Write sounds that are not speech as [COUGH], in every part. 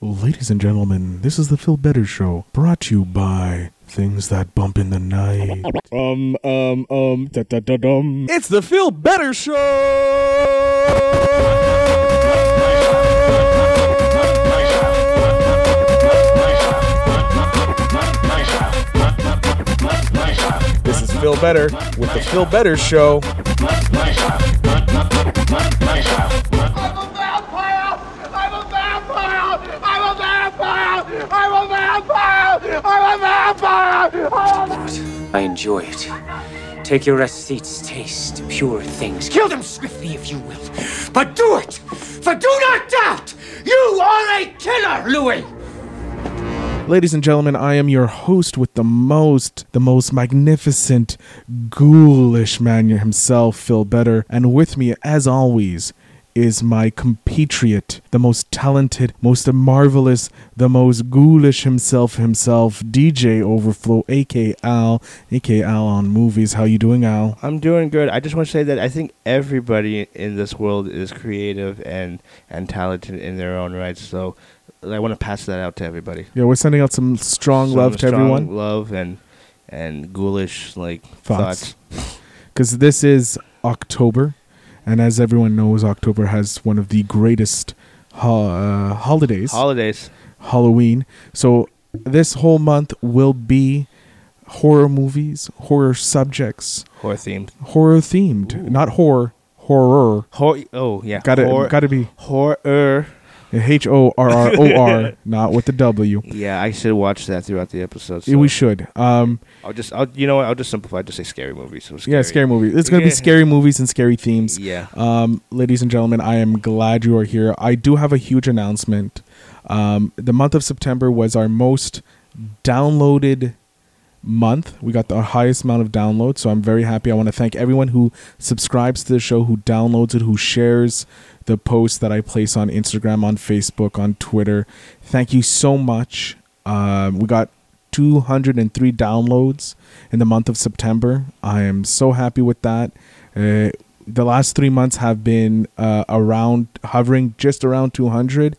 Ladies and gentlemen, this is the Phil Better Show, brought to you by Things That Bump in the Night. Um, um, um, da da da dum. It's the Phil Better Show! This is Phil Better with the Phil Better Show. I enjoy it. Take your aesthete's taste, pure things. Kill them swiftly if you will. But do it! For do not doubt! You are a killer, Louis! Ladies and gentlemen, I am your host with the most, the most magnificent, ghoulish man himself, Phil Better. And with me, as always, is my compatriot, the most talented, most marvelous, the most ghoulish himself himself, DJ Overflow, aka Al, aka Al on movies. How you doing, Al? I'm doing good. I just want to say that I think everybody in this world is creative and and talented in their own right. So I want to pass that out to everybody. Yeah, we're sending out some strong Some love to strong everyone. Love and and ghoulish like Thoughts. thoughts. [LAUGHS] because this is October, and as everyone knows, October has one of the greatest ho- uh, holidays, Holidays. Halloween. So this whole month will be horror movies, horror subjects, Horror themed. horror themed, not horror, horror. Hor- oh yeah. Got to Hor- got to be horror. H O R R O R, [LAUGHS] not with the W. Yeah, I should watch that throughout the episode. Yeah, we should. Um, I'll just, I'll, you know what? I'll just simplify. Just say scary movies. So yeah, scary movies. It's gonna be scary movies and scary themes. Yeah. Um, ladies and gentlemen, I am glad you are here. I do have a huge announcement. Um, the month of September was our most downloaded month. We got the highest amount of downloads, so I'm very happy. I want to thank everyone who subscribes to the show, who downloads it, who shares the posts that I place on Instagram, on Facebook, on Twitter. Thank you so much. Um, we got 203 downloads in the month of September. I am so happy with that. Uh, the last three months have been uh, around hovering just around 200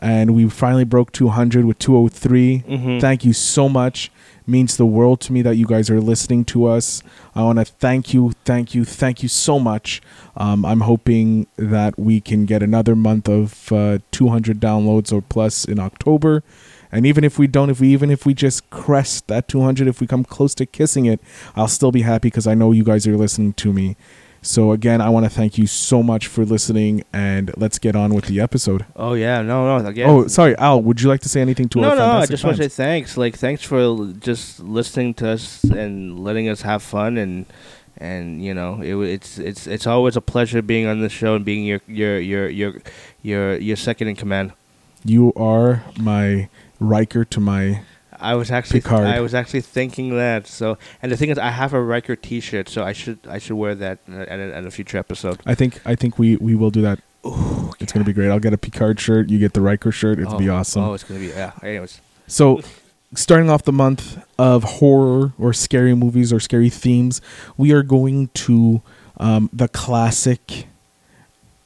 and we finally broke 200 with 203 Mhm. thank you so much means the world to me that you guys are listening to us. I want to thank you thank you thank you so much. Um, i'm hoping that we can get another month of uh, 200 downloads or plus in october. And even if we don't if we even if we just crest that 200 if we come close to kissing it i'll still be happy because i know you guys are listening to me so again i want to thank you so much for listening and let's get on with the episode Oh yeah. No, no. Again. oh sorry al would you like to say anything to no, our no. I fantastic just want to say thanks. Like, thanks for just listening to us and letting us have fun and and you know it, it's it's it's always a pleasure being on the show and being your your your your your your second in command. you are my Riker to my I was actually. I was actually thinking that. So and the thing is, I have a Riker T-shirt, so I should I should wear that uh, at a, at a future episode. I think I think we we will do that. it's gonna be great. I'll get a Picard shirt. You get the Riker shirt. It'll oh, be awesome. Oh, it's gonna be yeah. Anyways, So, starting off the month of horror or scary movies or scary themes, we are going to um, the classic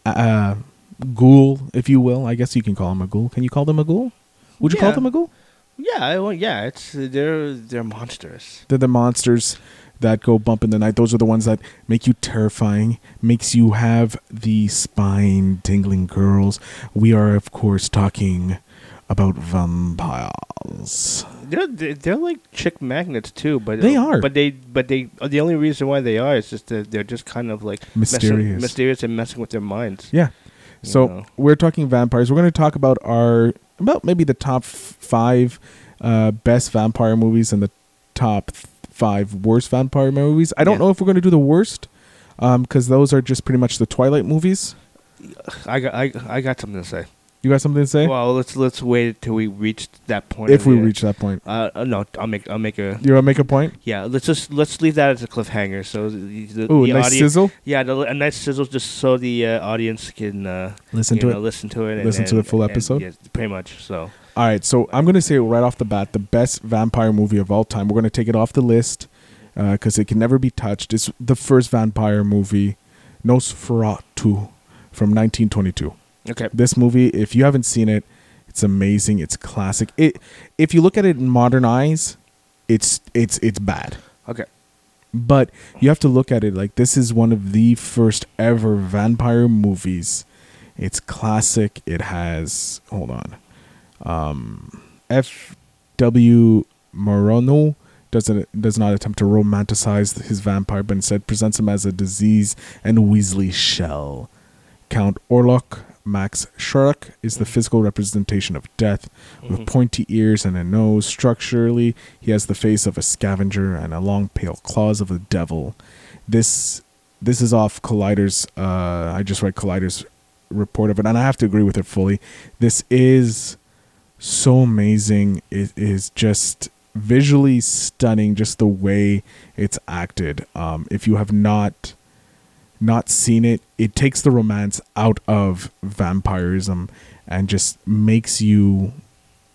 uh, ghoul, if you will. I guess you can call them a ghoul. Can you call them a ghoul? Would you call them a ghoul? Yeah, well, yeah. It's they're they're monsters. They're the monsters that go bump in the night. Those are the ones that make you terrifying, makes you have the spine tingling girls. We are, of course, talking about vampires. They're, they're like chick magnets too, but They are. But they but they the only reason why they are is just that they're just kind of like Mysterious. messing, mysterious and messing with their minds. Yeah. You So know. we're talking vampires. We're going to talk about our about maybe the top f- five uh, best vampire movies and the top five worst vampire movies. I don't Yeah. know if we're going to do the worst because those are just pretty much the Twilight movies. I got I, I got something to say. You got something to say? Well, let's let's wait till we reach that point. if we reach that point, uh, uh, no, I'll make I'll make a you want to make a point? yeah. Let's just let's leave that as a cliffhanger. So the, the, Ooh, the nice audience, sizzle. Yeah, the, a nice sizzle just so the uh, audience can uh, Listen to know, it. Listen to it. And, Listen to the full and- episode? yeah, pretty much. So All right, so I'm going to say right off the bat the best vampire movie of all time. We're going to take it off the list uh, because it can never be touched. It's the first vampire movie, Nosferatu, from 1922. okay. This movie, if you haven't seen it, It's amazing. It's classic. It if you look at it in modern eyes, it's it's it's bad. Okay. But you have to look at it like this is one of the first ever vampire movies. It's classic. It has hold on. Um F W Murnau doesn't does not attempt to romanticize his vampire, but instead presents him as a disease and Weasley shell. Count Orlok Max Schreck is the physical representation of death, with pointy ears and a nose. Structurally, he has the face of a scavenger and a long pale claws of a devil. This this is off Collider's. Uh, I just read Collider's report of it, and I have to agree with it fully. This is so amazing. It is just visually stunning. Just the way it's acted. Um, if you have not not seen it, it takes the romance out of vampirism and just makes you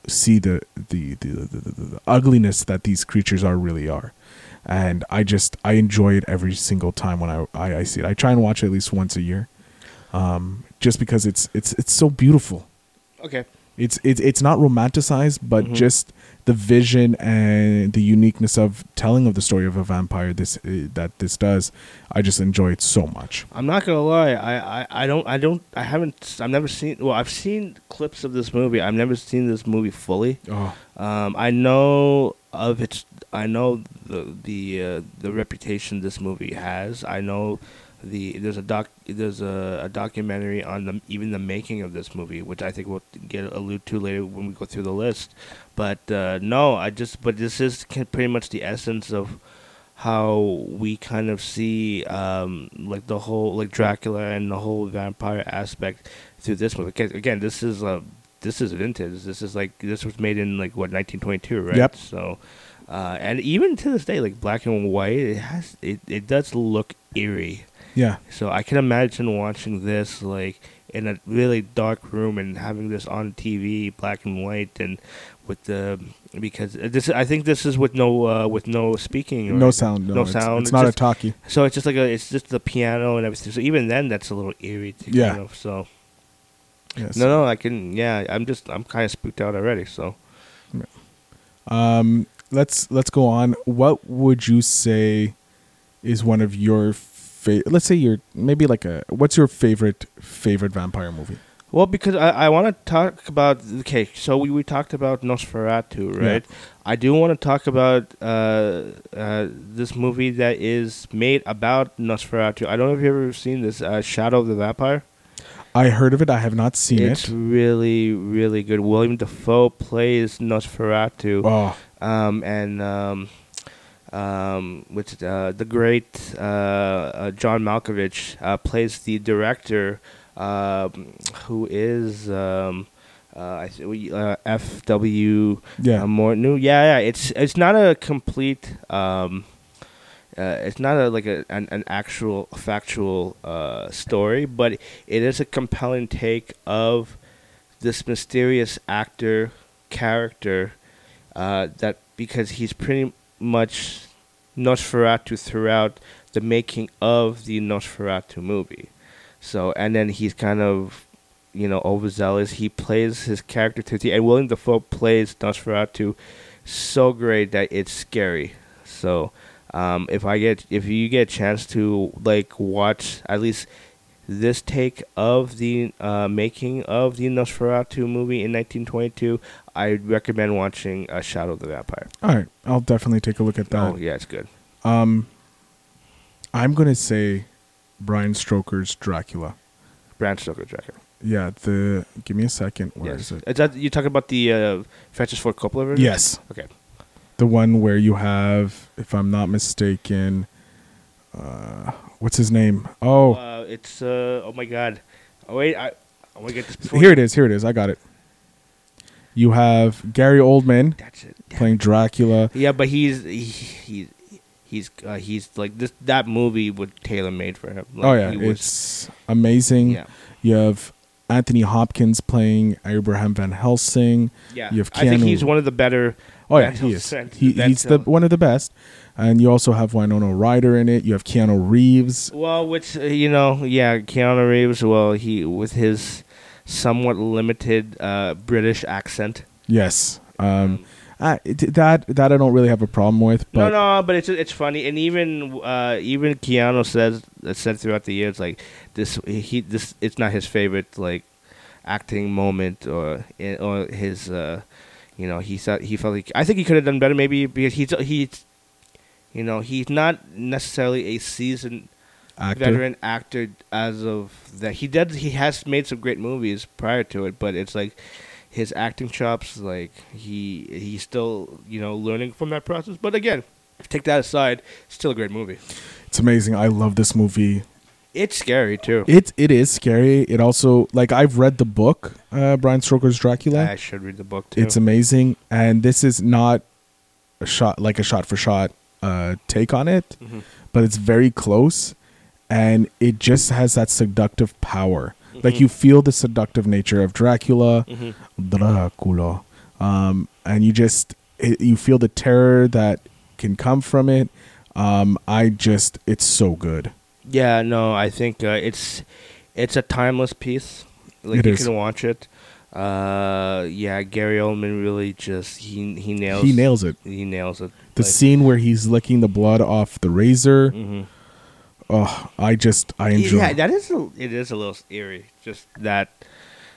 see the the, the, the, the, the ugliness that these creatures are really are. And I just I enjoy it every single time when I, I, I see it. I try and watch it at least once a year, um, just because it's it's it's so beautiful. Okay. It's it's it's not romanticized, but Mhm. just the vision and the uniqueness of telling of the story of a vampire. This uh, that this does, I just enjoy it so much. I'm not gonna lie. I, I, I don't I don't I haven't I've never seen well I've seen clips of this movie. I've never seen this movie fully. Oh, Um, I know of its. I know the the uh, the reputation this movie has. I know the there's a doc there's a, a documentary on the even the making of this movie, which I think we'll get allude to later when we go through the list. But uh, no, I just but this is pretty much the essence of how we kind of see um, like the whole like Dracula and the whole vampire aspect through this movie. Again, again this is uh, this is vintage. This is like this was made in like what 1922, right? Yep. So, uh, and even to this day, like black and white, it has it, it does look eerie. Yeah, So I can imagine watching this like in a really dark room and having this on TV, black and white, and with the because this I think this is with no uh, with no speaking, or no sound. No, no it's, sound. It's not just, a talkie. So it's just like a it's just the piano and everything. So even then, that's a little eerie. To Yeah. Kind of, so Yes. no, no, I can. Yeah, I'm just I'm kind of spooked out already. So Um, let's let's go on. What would you say is one of your favorite? Let's say your maybe like a. What's your favorite favorite vampire movie? Well, because I, I want to talk about okay, so we, we talked about Nosferatu, Yeah. right? I do want to talk about uh, uh, this movie that is made about Nosferatu. I don't know if you've ever seen this, uh, Shadow of the Vampire. I heard of it. I have not seen it's it. really, really good. William Dafoe plays Nosferatu, Oh, um, and um, um, which uh, the great uh, uh, John Malkovich uh, plays the director, um, who is um, uh, I th- uh, F.W. yeah. Uh, new. Yeah, yeah. It's it's not a complete. Um, uh, it's not a like a an, an actual factual uh, story, but it is a compelling take of this mysterious actor character uh, that because he's pretty much Nosferatu throughout the making of the Nosferatu movie. So and then he's kind of you know overzealous. He plays his character to the and William Dafoe plays Nosferatu so great that it's scary. So um, if I get if you get a chance to like watch at least this take of the uh, making of the Nosferatu movie in 1922, I recommend watching uh, Shadow of the Vampire. All right, I'll definitely take a look at that. Oh yeah, it's good. Um, I'm gonna say Brian Stoker's Dracula. Bram Stoker Dracula. Yeah, the give me a second. Where is yes. it? Is that you talking about the uh, Francis Ford Coppola version? Yes, Okay. the one where you have, if I'm not mistaken, uh, what's his name? Oh, Uh, it's uh, oh my god. Oh wait, I I want to get this. Here it is. Here it is. I got it. You have Gary Oldman That's it. playing Dracula. Yeah, but he's he, he's he's uh, he's like this. That movie was tailor made for him. Like, oh yeah, was- it's amazing. yeah, You have Anthony Hopkins playing Abraham Van Helsing. yeah. You have I think he's one of the better. Oh yeah, he is. He, he's the one of the best. And you also have Winona Ryder in it. You have Keanu Reeves. Well, which uh, you know, yeah, Keanu Reeves. Well, he with his somewhat limited uh, British accent. Yes. Um, I, that that I don't really have a problem with, but no, no, but it's it's funny, and even uh, even Keanu says said throughout the years like this he this it's not his favorite like acting moment or or his uh, you know he said he felt like I think he could have done better maybe because he's he's you know he's not necessarily a seasoned actor. veteran actor as of that he does he has made some great movies prior to it but it's like his acting chops like he he's still you know learning from that process but again take that aside it's still a great movie It's amazing. I love this movie. It's scary too It it is scary. It also like I've read the book, uh, Brian Stoker's Dracula. i should read the book too It's amazing, and this is not a shot like a shot for shot uh, take on it, Mhm. but it's very close, and it just has that seductive power. Like Mhm. you feel the seductive nature of Dracula, Mhm. Dracula, um, and you just it, you feel the terror that can come from it. Um, I just it's so good. Yeah no i think uh, it's it's a timeless piece like It you is. can watch it uh yeah gary oldman really just he he nails he nails it. he nails it The scene where he's licking the blood off the razor. hmm Oh, I just I enjoy. Yeah, that is a, it is a little eerie. Just that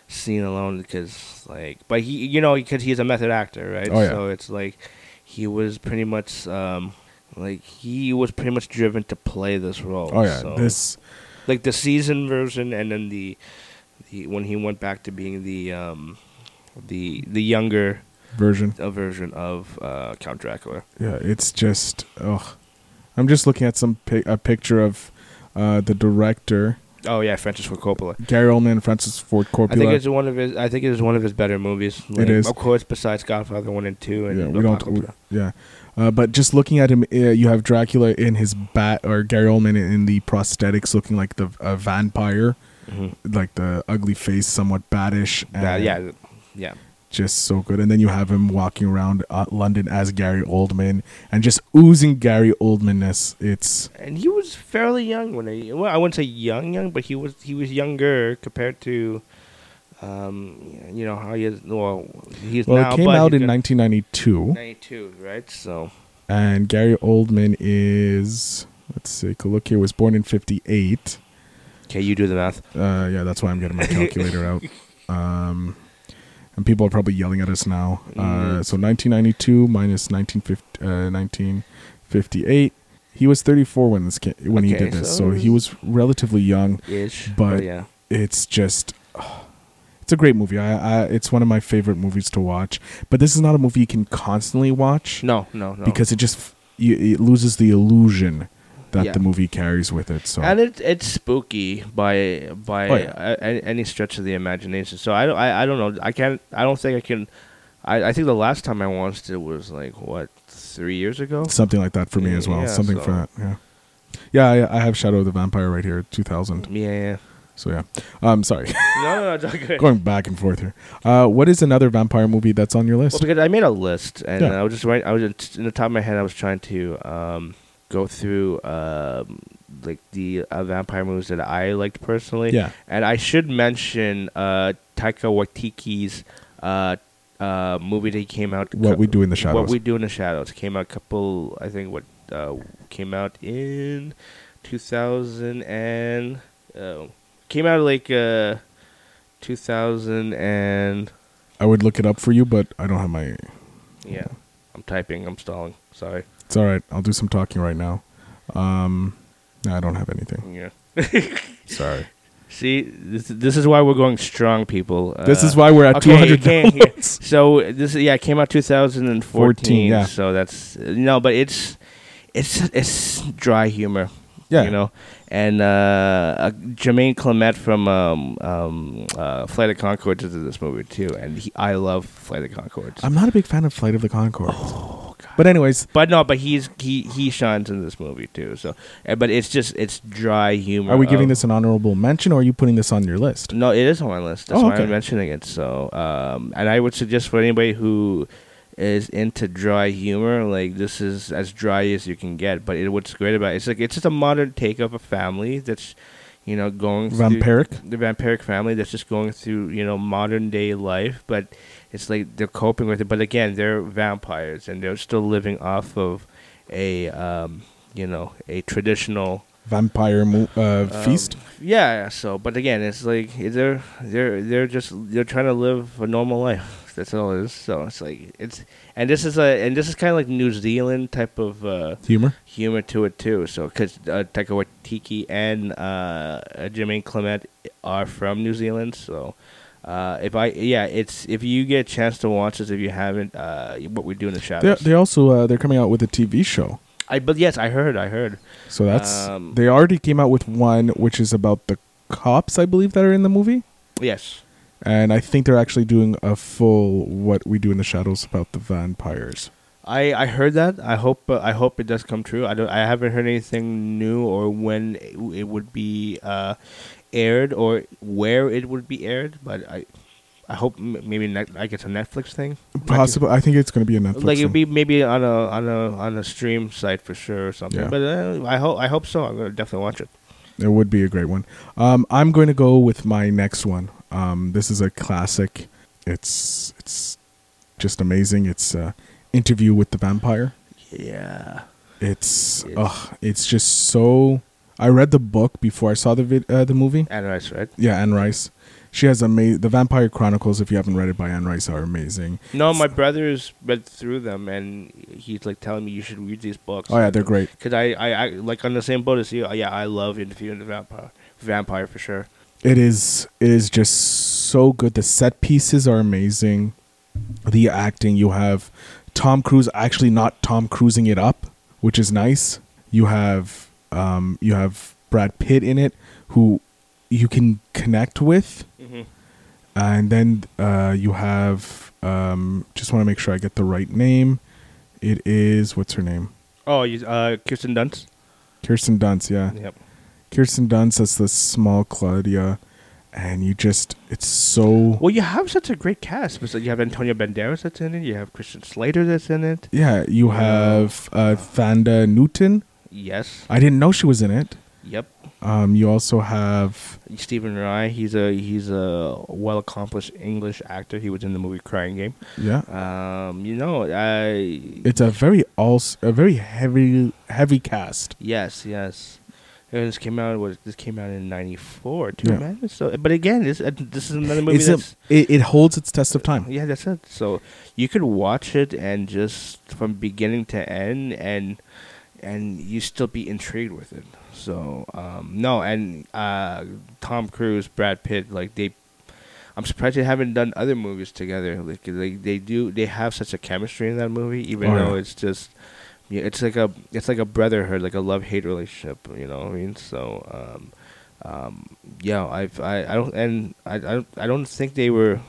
scene alone, because like, but he, you know, because he's a method actor, right? Oh, yeah. So it's like he was pretty much, um, like he was pretty much driven to play this role. oh yeah, So, this like the season version, and then the, the when he went back to being the, um, the the younger version. uh, version of uh, Count Dracula. Yeah, it's just oh, I'm just looking at some pi- a picture of uh, the director Oh yeah, Francis Ford Coppola. Gary Oldman, Francis Ford Coppola. I think it's one of his. I think it's one of his better movies. Like, is. of course, besides Godfather one and two, and yeah, we don't. we- yeah, uh, but just looking at him, uh, you have Dracula in his bat, or Gary Oldman in the prosthetics, looking like the uh, vampire, Mhm. like the ugly face, somewhat baddish. And Yeah, yeah, just so good. And then you have him walking around uh, London as Gary Oldman, and just oozing Gary Oldmanness. It's And he was fairly young when he. Well, I wouldn't say young, young, but he was he was younger compared to, um, you know how he is. Well, he's well, now. it came out in 1992. 92, right? So and Gary Oldman is let's see, look here was born in '58. okay, you do the math. Uh, yeah, that's why I'm getting my [LAUGHS] calculator out. Um, and people are probably yelling at us now. Uh, Mm. so 1992 minus 1950, uh, 1958. He was 34 when this ca- when he did this, so so he was relatively young. Ish, But- yeah, It's just. It's a great movie. I, I it's one of my favorite movies to watch. But this is not a movie you can constantly watch no, no, no. because it just you, it loses the illusion that Yeah. the movie carries with it. So and it it's spooky by by Oh, yeah. a, any stretch of the imagination. So I don't I, I don't know. I can't. I don't think I can. I, I think the last time I watched it was like what three years ago. something like that for me as well. Yeah, something so- for that. Yeah. Yeah, I, I have Shadow of the Vampire right here, 2000. Yeah, yeah. So yeah, um, sorry, No, no, no, it's all good. [LAUGHS] going back and forth here. Uh, what is another vampire movie that's on your list? Well, because I made a list, and Yeah. I was just right. I was just, in the top of my head. I was trying to um, go through um, like the uh, vampire movies that I liked personally. Yeah. And I should mention uh, Taika Waititi's uh, uh, movie that came out. What We Do in the Shadows. What we do in the shadows came out a couple. I think what uh, came out in two thousand and uh, came out of like uh, two thousand and. I would look it up for you, but I don't have my. Yeah, I'm typing. I'm stalling. Sorry. It's all right. I'll do some talking right now. Um, no, I don't have anything. Yeah. [LAUGHS] Sorry. See, this this is why we're going strong, people. this Uh, is why we're at okay, 200 you downloads. So this is yeah, it came out 2014. 14, yeah. So that's no, but it's it's it's dry humor. Yeah. You know, and uh, uh, Jermaine Clement from um, um, uh, Flight of Conchords is in this movie too, and he, I love Flight of Conchords. I'm not a big fan of Flight of the Conchords. oh God. But anyways, But no, but he's he he shines in this movie too. So, but it's just it's dry humor. are we giving of- this an honorable mention, or are you putting this on your list? No, it is on my list. That's Oh, why okay. I'm mentioning it. So, um, and I would suggest for anybody who is into dry humor, like this is as dry as you can get. But it, what's great about it, it's like it's just a modern take of a family that's, you know, going through Vampiric. the vampiric family that's just going through you know modern day life, but it's like they're coping with it. But again, they're vampires and they're still living off of a um, you know a traditional Vampire mo- uh, um, feast. Yeah. So, but again, it's like they're they're they're just they're trying to live a normal life. That's all it is. So it's like it's and this is a and this is kind of like New Zealand type of uh, Humor. humor to it too. So because uh, Taika Waititi and uh, Jermaine Clement are from New Zealand, so. Uh, if I yeah, it's if you get a chance to watch this, if you haven't, uh, what we do in the shadows. they also uh, they're coming out with a TV show. I but yes, I heard, I heard. So that's Um, they already came out with one, which is about the cops, I believe, that are in the movie. Yes, And I think they're actually doing a full what we do in the shadows about the vampires. I, I heard that. I hope uh, I hope it does come true. I don't. I haven't heard anything new or when it, it would be uh, aired or where it would be aired. But I I hope m- maybe net, like it's a Netflix thing. Possible. I think it's going to be a Netflix. Like it thing. would be maybe on a on a on a stream site for sure or something. Yeah. But uh, I hope I hope so. I'm gonna definitely watch it. It would be a great one. Um, I'm going to go with my next one. Um, this is a classic. It's it's just amazing. It's uh, Interview with the Vampire. Yeah. It's It's- ugh, it's just so. I read the book before I saw the vid, uh, the movie. Anne Rice, right? Yeah, Anne Rice. She has amazing. The Vampire Chronicles. If you haven't read it by Anne Rice, are amazing. No, my brother's read through them, and he's like telling me you should read these books. Oh yeah, they're great. Cause I, I, I like on the same boat as you. uh, Yeah, I love Interview with the Vampire, Vampire for sure. It is it is just so good. The set pieces are amazing. The acting you have Tom Cruise actually not Tom Cruising it up, which is nice. You have um you have Brad Pitt in it who you can connect with Mm-hmm. and then uh you have um just want to make sure I get the right name. It is what's her name? Oh, you, uh, Kirsten Dunst. Kirsten Dunst, yeah. Yep. Kirsten Dunst as the small Claudia and you just it's so Well, you have such a great cast. Because you have Antonio Banderas that's in it. You have Christian Slater that's in it. Yeah, you have uh, Thandie Newton. Yes. I didn't know she was in it. Yep. Um, you also have Stephen Rea. He's a he's a well accomplished English actor. He was in the movie Crying Game. yeah. Um, you know, I It's a very all a very heavy heavy cast. yes, yes. And this came out was this came out in '94 too, Yeah. man. So, but again, this uh, this is another movie a, it, it holds its test of time. Yeah, that's it. So you could watch it and just from beginning to end, and and you still be intrigued with it. So um, no, and uh, Tom Cruise, Brad Pitt, like they, I'm surprised they haven't done other movies together. Like they they do, they have such a chemistry in that movie, even Oh, though yeah. it's just. Yeah, it's like a it's like a brotherhood, like a love hate relationship. You know what I mean? So, um, um, yeah, I've I, I don't and I, I don't I don't think they were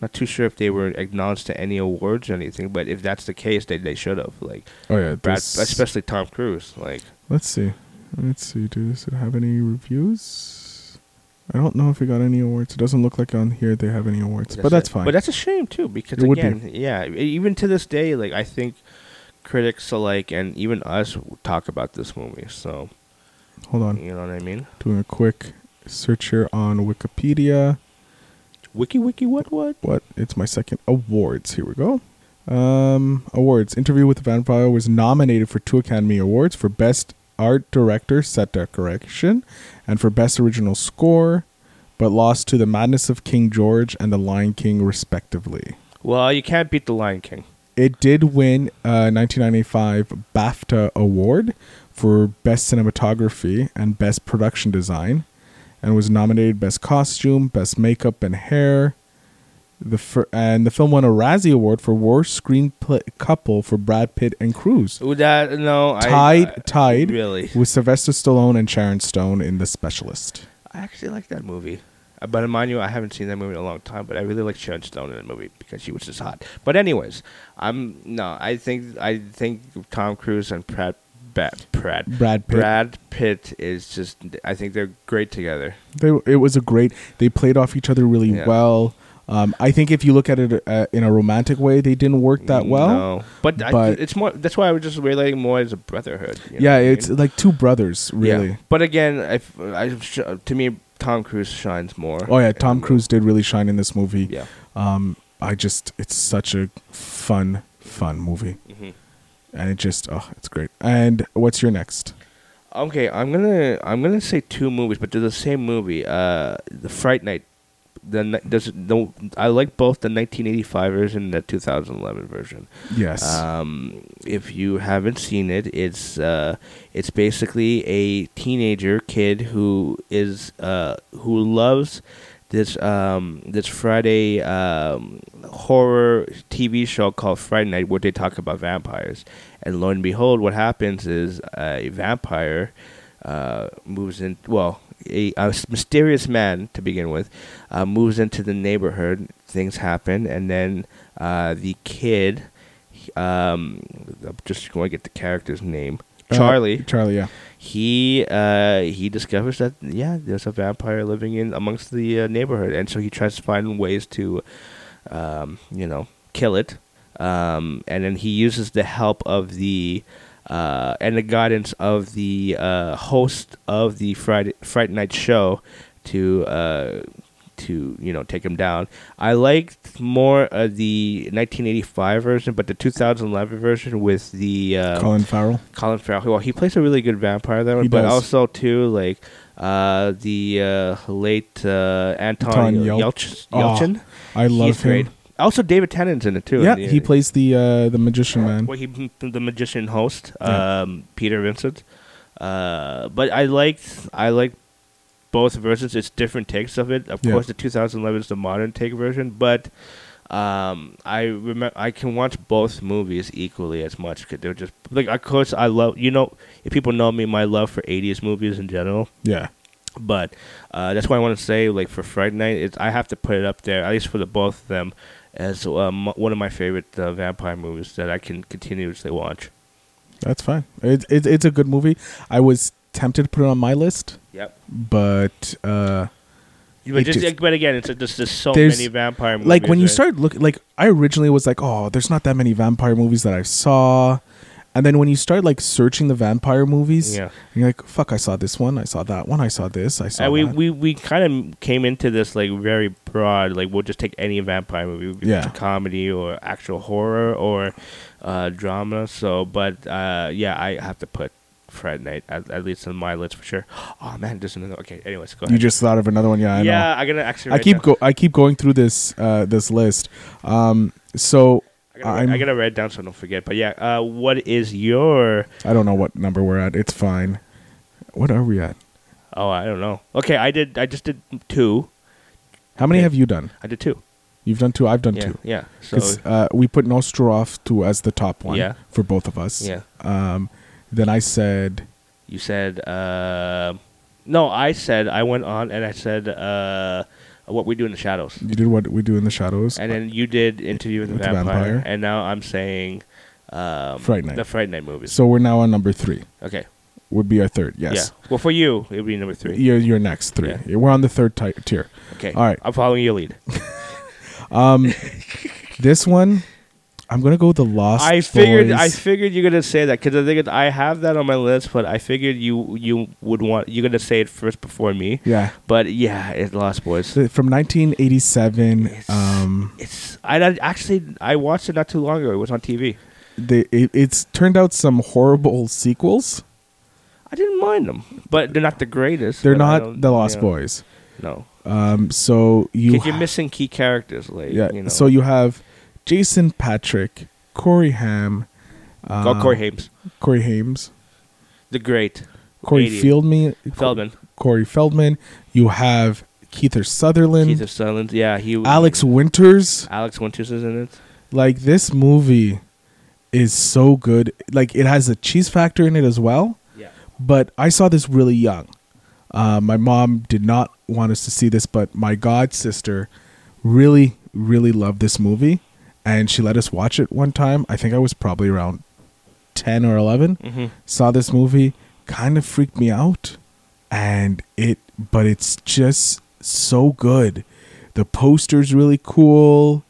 not too sure if they were acknowledged to any awards or anything, but if that's the case, they they should have. Like Oh yeah, Brad, especially Tom Cruise. Like let's see, let's see. Does it have any reviews? I don't know if it got any awards. It doesn't look like on here they have any awards, but that's fine. But that's a shame too, because It would be. again, yeah, even to this day, like I think critics alike and even us talk about this movie. So Hold on, you know what I mean? doing a quick search here on Wikipedia. Wiki wiki what what? what it's my second awards here we go um awards interview with the vampire was nominated for two academy awards for best art director set decoration and for best original score but lost to the madness of king george and the lion king respectively Well, you can't beat the Lion King. It did win a 1995 BAFTA award for Best Cinematography and Best Production Design, and was nominated Best Costume, Best Makeup and Hair. The fir- and the film won a Razzie Award for Worst Screenplay Couple for Brad Pitt and Cruise, Would that no? tied I, I, tied Really? with Sylvester Stallone and Sharon Stone in The Specialist. I actually like that movie. But mind you, I haven't seen that movie in a long time. But I really like Sharon Stone in that movie because she was just hot. But anyways, I'm no. I think I think Tom Cruise and Brad Brad Brad, Brad Pitt. Brad Pitt is just. I think they're great together. They it was a great. They played off each other really Yeah. well. Um, I think if you look at it uh, in a romantic way, they didn't work that well. No. But, I, it's more. That's why I was just relating more as a brotherhood. Yeah, what I it's mean? like two brothers, really. Yeah. But again, if I, to me, Tom Cruise shines more. Oh yeah, Tom Cruise did really shine in this movie. Yeah. Um, I just it's such a fun, fun movie, hmm and it just oh, it's great. And what's your next? Okay, I'm gonna I'm gonna say two movies, but they're the same movie. Uh, the Fright Night. The there's no. I like both the 1985 version and the 2011 version. Yes. Um, if you haven't seen it, it's uh, it's basically a teenager kid who is uh, who loves this um, this Friday um, horror TV show called Fright Night, where they talk about vampires. And lo and behold, what happens is a vampire uh, moves in. Well, a, a mysterious man to begin with uh, moves into the neighborhood. Things happen, and then uh, the kid. Um, I'm just going to get the character's name. Uh, Charlie Charlie, yeah. he uh, he discovers that yeah, there's a vampire living in amongst the uh, neighborhood, and so he tries to find ways to, um, you know, kill it. Um, and then he uses the help of the uh, and the guidance of the uh, host of the Friday Friday night show to uh, to you know take him down. I liked more of the 1985 version, but the 2011 version with the uh, Colin Farrell. Colin Farrell. Well, he plays a really good vampire there, He but does. also too like uh, the uh, late uh, Anton Anton Yel- Yelch- Oh, Yelchin. I love He's him. great. Also, David Tennant's in it too. Yeah, in the- he plays the uh, the magician man. well, he the magician host, Yeah. um, Peter Vincent. Uh, but I liked I liked both versions. It's different takes of it. Of Yeah. course, the 2011 is the modern take version, but um, I remember I can watch both movies equally as much because they're just like. Of course, I love you know if people know me, my love for 80s movies in general. Yeah. But uh, that's why I want to say, like for Fright Night, it's, I have to put it up there, at least for the both of them, as um, one of my favorite uh, vampire movies that I can continuously watch. That's fine. It's it, it's a good movie. I was tempted to put it on my list, Yep. but uh, But, just, just- but again, it's just there's so There's- many vampire movies. like when you right? start looking, like I originally was like, oh, there's not that many vampire movies that I saw, and then when you start like searching the vampire movies, yeah, you're like, fuck, I saw this one, I saw that one, I saw this, I saw and we, that. we we kind of came into this like very broad. Like we'll just take any vampire movie, Yeah. comedy or actual horror or uh, drama. So, but uh, yeah, I have to put Fright Night at, at least on my list for sure. [GASPS] Oh man, there's another. Okay, anyways, go ahead. you just thought of another one, yeah, I know. yeah, I'm gonna actually. I keep down- go I keep going through this uh, this list. Um, so I gotta, I gotta write it down so I don't forget. But yeah, uh, what is your? I don't know what number we're at. It's fine. What are we at? Oh, I don't know. Okay, I did. I just did two. How many Okay. have you done? I did two. You've done two. I've done Yeah, two. yeah. So 'Cause, uh, we put Nosferatu as the top one Yeah. for both of us. yeah, Um, then I said, you said. Uh, no, I said I went on and I said uh, what we do in the shadows, you did what we do in the shadows. and then you did interview with the With the vampire, vampire. and now I'm saying um, Fright Night. the Fright Night movies. so we're now on number three. okay, Would be our third. Yes. yeah. Well, for you, it would be number three. You're, you're next three. Yeah. We're on the third ti- tier. Okay, All right. I'm following your lead. [LAUGHS] Um, this one, I'm gonna go with the Lost. Boys. I figured I figured you're gonna say that because I think I have that on my list, but I figured you you would want you're gonna say it first before me. yeah. But yeah, it's Lost Boys. From 1987. It's- Um, It's I I actually I watched it not too long ago. It was on TV. they, it, it's turned out some horrible sequels. I didn't mind them, but they're not the greatest. They're not the Lost Boys. No, Um, so you because you're missing key characters. Like yeah. you know, So you have Jason Patric, Corey Haim, uh, oh, Corey Hames, Corey Hames, the great Corey 80. Fieldme, Feldman, Corey Feldman. You have Kiefer Sutherland, Keith Sutherland. Yeah, he Alex Winters. Alex Winters is in it. Like this movie is so good. Like it has a cheese factor in it as well. Yeah, But I saw this really young. Uh, my mom did not want us to see this, but my god sister really, really loved this movie, and she let us watch it one time. I think I was probably around ten or 11 hmm Saw this movie, kind of freaked me out, and it. But it's just so good. The poster's really cool.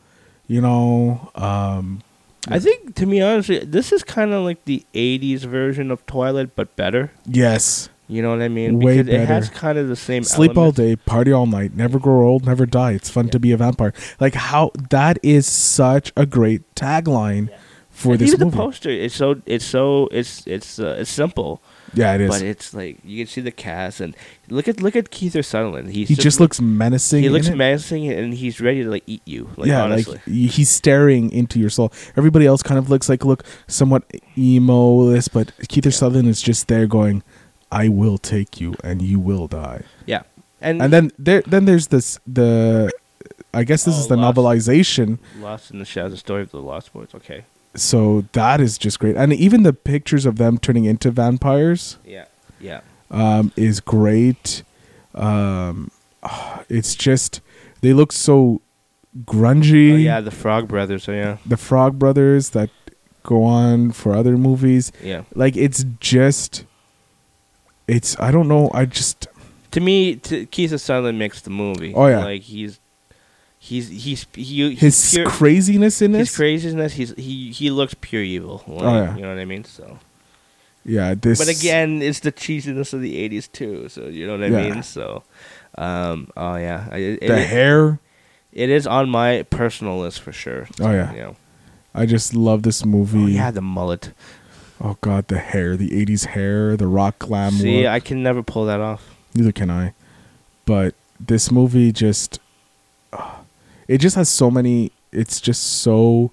You know, um, I think, to be honest, this is kind of like the '80s version of Twilight, but better. yes. You know what I mean? Way because it has kind of the same. Sleep all day, party all night, never grow old, never die. It's fun to be a vampire. Like how that is such a great tagline for And this even movie. the poster, it's so it's so it's it's uh, it's simple, yeah, it is. but it's like you can see the cast and look at look at Kiefer Sutherland. He's he just looks menacing. he looks menacing and he's ready to like eat you. Like yeah, honestly. like he's staring into your soul. Everybody else kind of looks like look somewhat emo-less, but Kiefer Sutherland is just there going, "I will take you, and you will die." yeah, and And then there, then there's this the, I guess this Oh, is the Lost. novelization. Lost in the Shadows, the story of the Lost Boys. Okay, So that is just great, and even the pictures of them turning into vampires yeah, yeah. um, is great. Um, it's just they look so grungy. Oh, yeah, the Frog Brothers. So yeah, the Frog Brothers that go on for other movies. yeah. Like it's just, it's I don't know. I just To me, to, Keith Sutherland makes the movie. Oh, yeah. like he's he's he's he, he's his pure, craziness in this. his craziness. He's he he looks pure evil. Like, Oh, yeah. you know what I mean. So, yeah, this. but again, it's the cheesiness of the '80s too. So you know what I Yeah. mean. So, um, oh yeah, it, the it, hair. it is on my personal list for sure. Oh, yeah. you know. I just love this movie. Oh yeah, the mullet. Oh god, the hair, the '80s hair, the rock glam See, look. I can never pull that off. Neither can I. But this movie just, uh, it just has so many. It's just so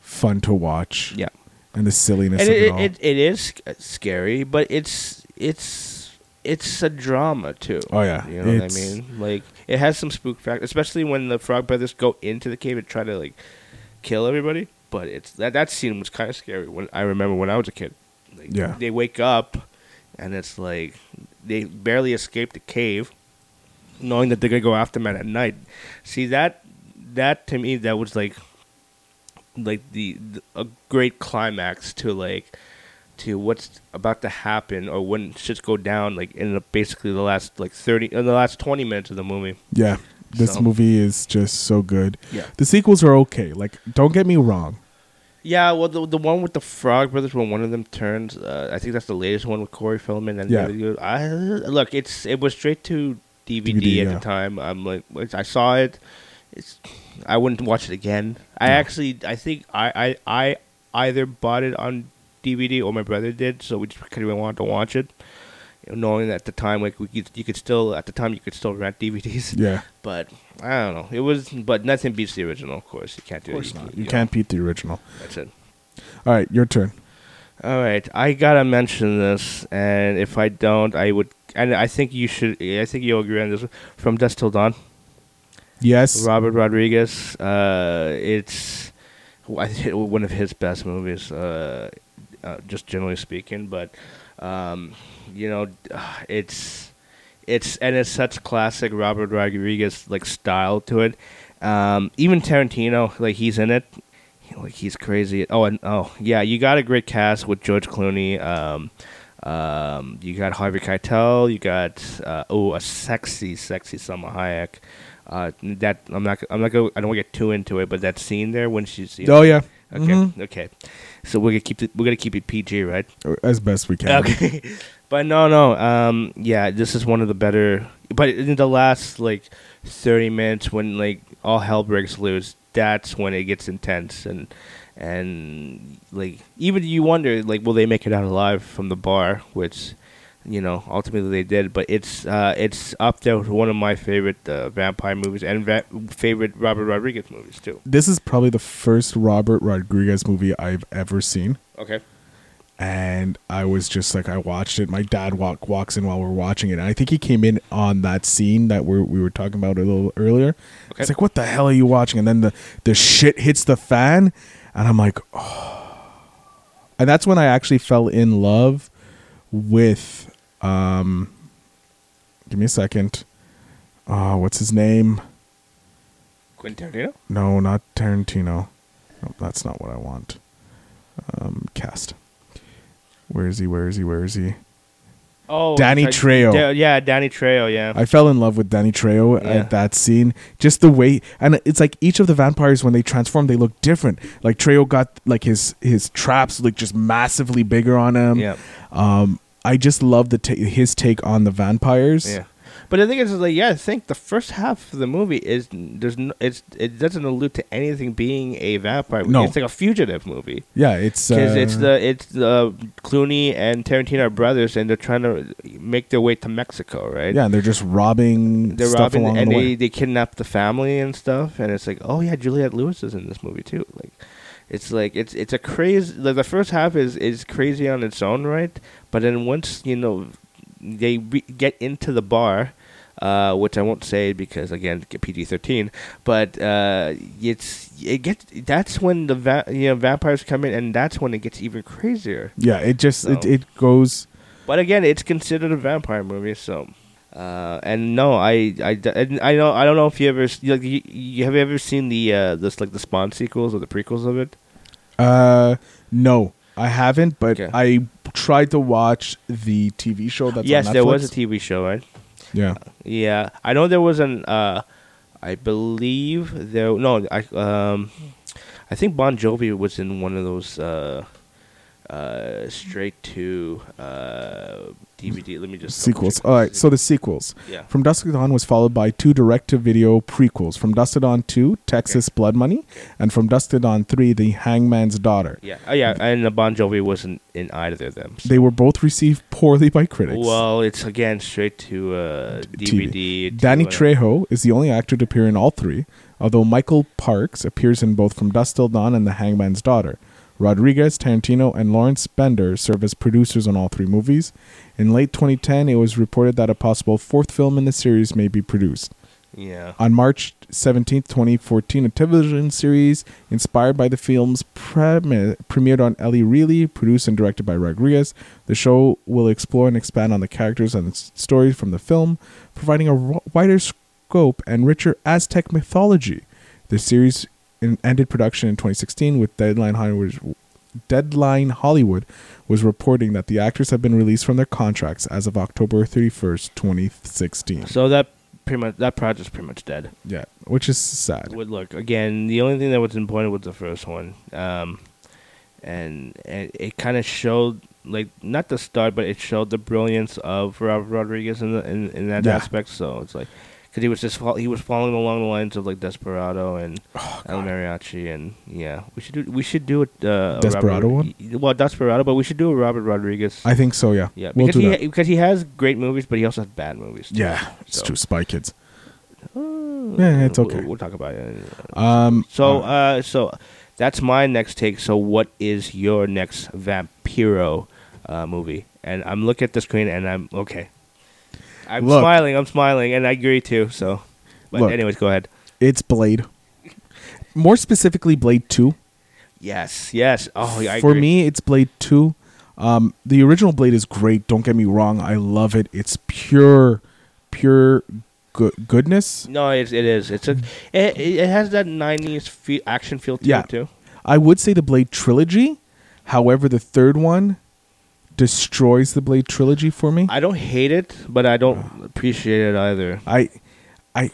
fun to watch. Yeah. And the silliness and of it, it, it, all. it, it is scary, but it's it's it's a drama too. Oh, yeah. you know what I mean. Like it has some spook factor, especially when the Frog Brothers go into the cave and try to like kill everybody. But it's that that scene was kind of scary. When I remember when I was a kid, like, Yeah. they wake up and it's like they barely escape the cave, knowing that they're gonna go after them at night. See that that to me that was like like the, the a great climax to like to what's about to happen or when shit's go down like in the, basically the last like 30 in the last 20 minutes of the movie yeah. This So- movie is just so good. yeah The sequels are okay. Like, don't get me wrong. yeah well the, the one with the frog brothers when one of them turns uh, i think that's the latest one with corey feldman and Yeah. the. I, look it's it was straight to dvd, DVD, at yeah. the time i'm like i saw it it's i wouldn't watch it again i No. actually i think i i i either bought it on dvd or my brother did so we just kind of want to watch it knowing that at the time like we could, you could still at the time you could still rent dvds Yeah. but i don't know it was but nothing beats the original of course you can't do Of course it not. know, You can't beat the original. that's it All right, your turn. all right, I gotta mention this, and if I don't, I would, and I think you should. I think you'll agree on this. From Dusk Till Dawn, Yes. Robert Rodriguez. Uh, it's one of his best movies, uh, uh, just generally speaking. But um, you know, it's it's and it's such classic Robert Rodriguez like style to it. Um, even Tarantino, like he's in it, like he's crazy. Oh, and oh yeah, you got a great cast with George Clooney. Um, um, you got Harvey Keitel. You got uh, oh a sexy, sexy Salma Hayek. Uh, that I'm not. I'm not gonna. I don't want to get too into it, but that scene there when she's. You know, Oh yeah. Okay. Mhm. Okay. So we're gonna keep it. We're gonna keep it PG, right? As best we can. Okay. [LAUGHS] but no, no. Um, yeah, this is one of the better. But in the last like thirty minutes, when like all hell breaks loose, that's when it gets intense and and like even you wonder like will they make it out alive from the bar, which you know ultimately they did. But it's uh, it's up there with one of my favorite uh, vampire movies and va- favorite Robert Rodriguez movies too. This is probably the first Robert Rodriguez movie I've ever seen. Okay. And I was just like I watched it. My dad walk walks in while we're watching it, and I think he came in on that scene that we we were talking about a little earlier. Okay. It's like, what the hell are you watching? And then the the shit hits the fan, and I'm like, oh. And that's when I actually fell in love with. Um, give me a second. Uh, what's his name? Quentin Tarantino. No, not Tarantino. No, that's not what I want. Um, cast. Where is he? Where is he? Where is he? Oh, Danny it's Trejo. Da- yeah, Danny Trejo. Yeah. I fell in love with Danny Trejo Yeah. at that scene. Just the way, and it's like each of the vampires when they transform, they look different. Like Trejo got like his his traps like just massively bigger on him. yeah. Um, I just love the ta- his take on the vampires. Yeah. But the thing is, is like, yeah, I think the first half of the movie is there's no, it's it doesn't allude to anything being a vampire. No. it's like a fugitive movie Yeah, it's because uh, it's the it's the Clooney and Tarantino are brothers, and they're trying to make their way to Mexico, right? yeah, and they're just robbing they're stuff robbing and the they way. they kidnap the family and stuff, and it's like, oh yeah, Juliette Lewis is in this movie too. Like, it's like it's it's a crazy. Like the first half is is crazy on its own right, but then once you know they re- get into the bar. Uh, which I won't say because again PG thirteen, but uh, it's it gets that's when the va- you know vampires come in and that's when it gets even crazier. Yeah, it just it, So- it goes. But again, it's considered a vampire movie, so. Uh, and no, I, I, I know I don't know if you ever like you, you have you ever seen the uh this like the Spawn sequels or the prequels of it? Uh, no, I haven't, but Okay. I tried to watch the TV show that's yes, there was a TV show, right? Yeah. Yeah, I know there was an. Uh, I believe there. No, I um, I think Bon Jovi was in one of those uh, uh, straight to uh DVD. Let me just Sequels. All right, so the sequels. yeah. From Dusk to Dawn was followed by two direct-to-video prequels. From Dusk to Dawn 2, Texas Blood Money, and From Dusk to Dawn 3, The Hangman's Daughter. Yeah, oh yeah, and the Bon Jovi wasn't in either of them. so- They were both received poorly by critics. Well, it's again straight to uh, DVD. to, Danny Trejo is the only actor to appear in all three, although Michael Parks appears in both From Dusk Till Dawn and The Hangman's Daughter. Rodriguez, Tarantino, and Lawrence Bender serve as producers on all three movies. In late 2010, it was reported that a possible fourth film in the series may be produced. Yeah. On March 17, 2014, a television series inspired by the film's premi- premiered on El Rey, produced and directed by Rodriguez. The show will explore and expand on the characters and stories from the film, providing a wider scope and richer Aztec mythology. The series ended production in 2016 with Deadline Hollywood. Deadline Hollywood was reporting that the actors have been released from their contracts as of October 31st, 2016. So that pretty much that project's pretty much dead. Yeah, which is sad. Would look again. The only thing that was important was the first one, um, and and it kind of showed like not the start, but it showed the brilliance of Robert Rodriguez in the in, in that Yeah. aspect. So it's like because he was just fol- he was following along the lines of like Desperado and Oh, El Mariachi, and yeah, we should do we should do it. Uh, a Desperado Robert, Well, Desperado, but we should do a Robert Rodriguez. I think so. Yeah. yeah, we'll because do he that. because he has great movies, but he also has bad movies. too. yeah, it's So- true. Spy Kids. Uh, Yeah, it's we'll- okay. We'll, talk about it. Um. So, uh, uh, so that's my next take. So, what is your next Vampiro uh, movie? And I'm looking at the screen, and I'm okay. I'm Look. smiling. I'm smiling, and I agree too. So, but Look. anyways, go ahead. it's Blade. More specifically, Blade Two. Yes, yes. Oh, yeah, For agree. me, it's Blade Two. Um, the original Blade is great. Don't get me wrong. I love it. It's pure, pure good goodness. no, it's, it is. It's a. It, it has that '90s fe- action feel to Yeah. it too. I would say the Blade trilogy. However, the third one destroys the Blade trilogy for me. I don't hate it, but I don't [SIGHS] appreciate it either. I, I,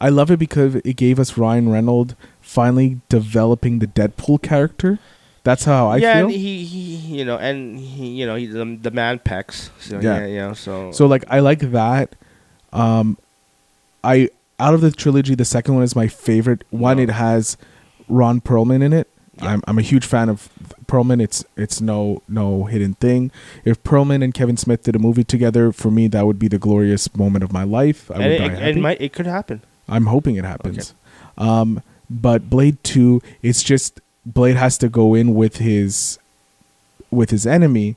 I love it because it gave us Ryan Reynolds finally developing the Deadpool character. That's how I yeah, feel. and he, he, you know, and he, you know, he, the, the man pecs. So Yeah. yeah, you know, so so like I like that. Um, I out of the trilogy, the second one is my favorite. One, No. it has Ron Perlman in it. Yeah. I'm I'm a huge fan of Perlman. It's it's no no hidden thing. If Perlman and Kevin Smith did a movie together, for me that would be the glorious moment of my life. I and would it, die it, happy. it might it could happen. I'm hoping it happens. Um, but Blade Two, it's just Blade has to go in with his with his enemy,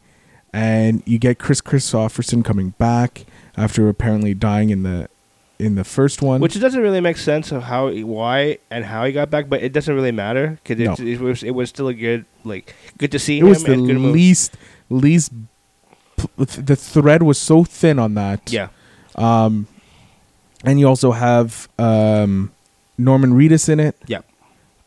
and you get Kris Kristofferson coming back after apparently dying in the in the first one. Which doesn't really make sense of how, why, and how he got back, but it doesn't really matter because No. it, it was it was still a good like good to see it him was the good move. least least the thread was so thin on that. Yeah, Um, and you also have um Norman Reedus in it. yeah.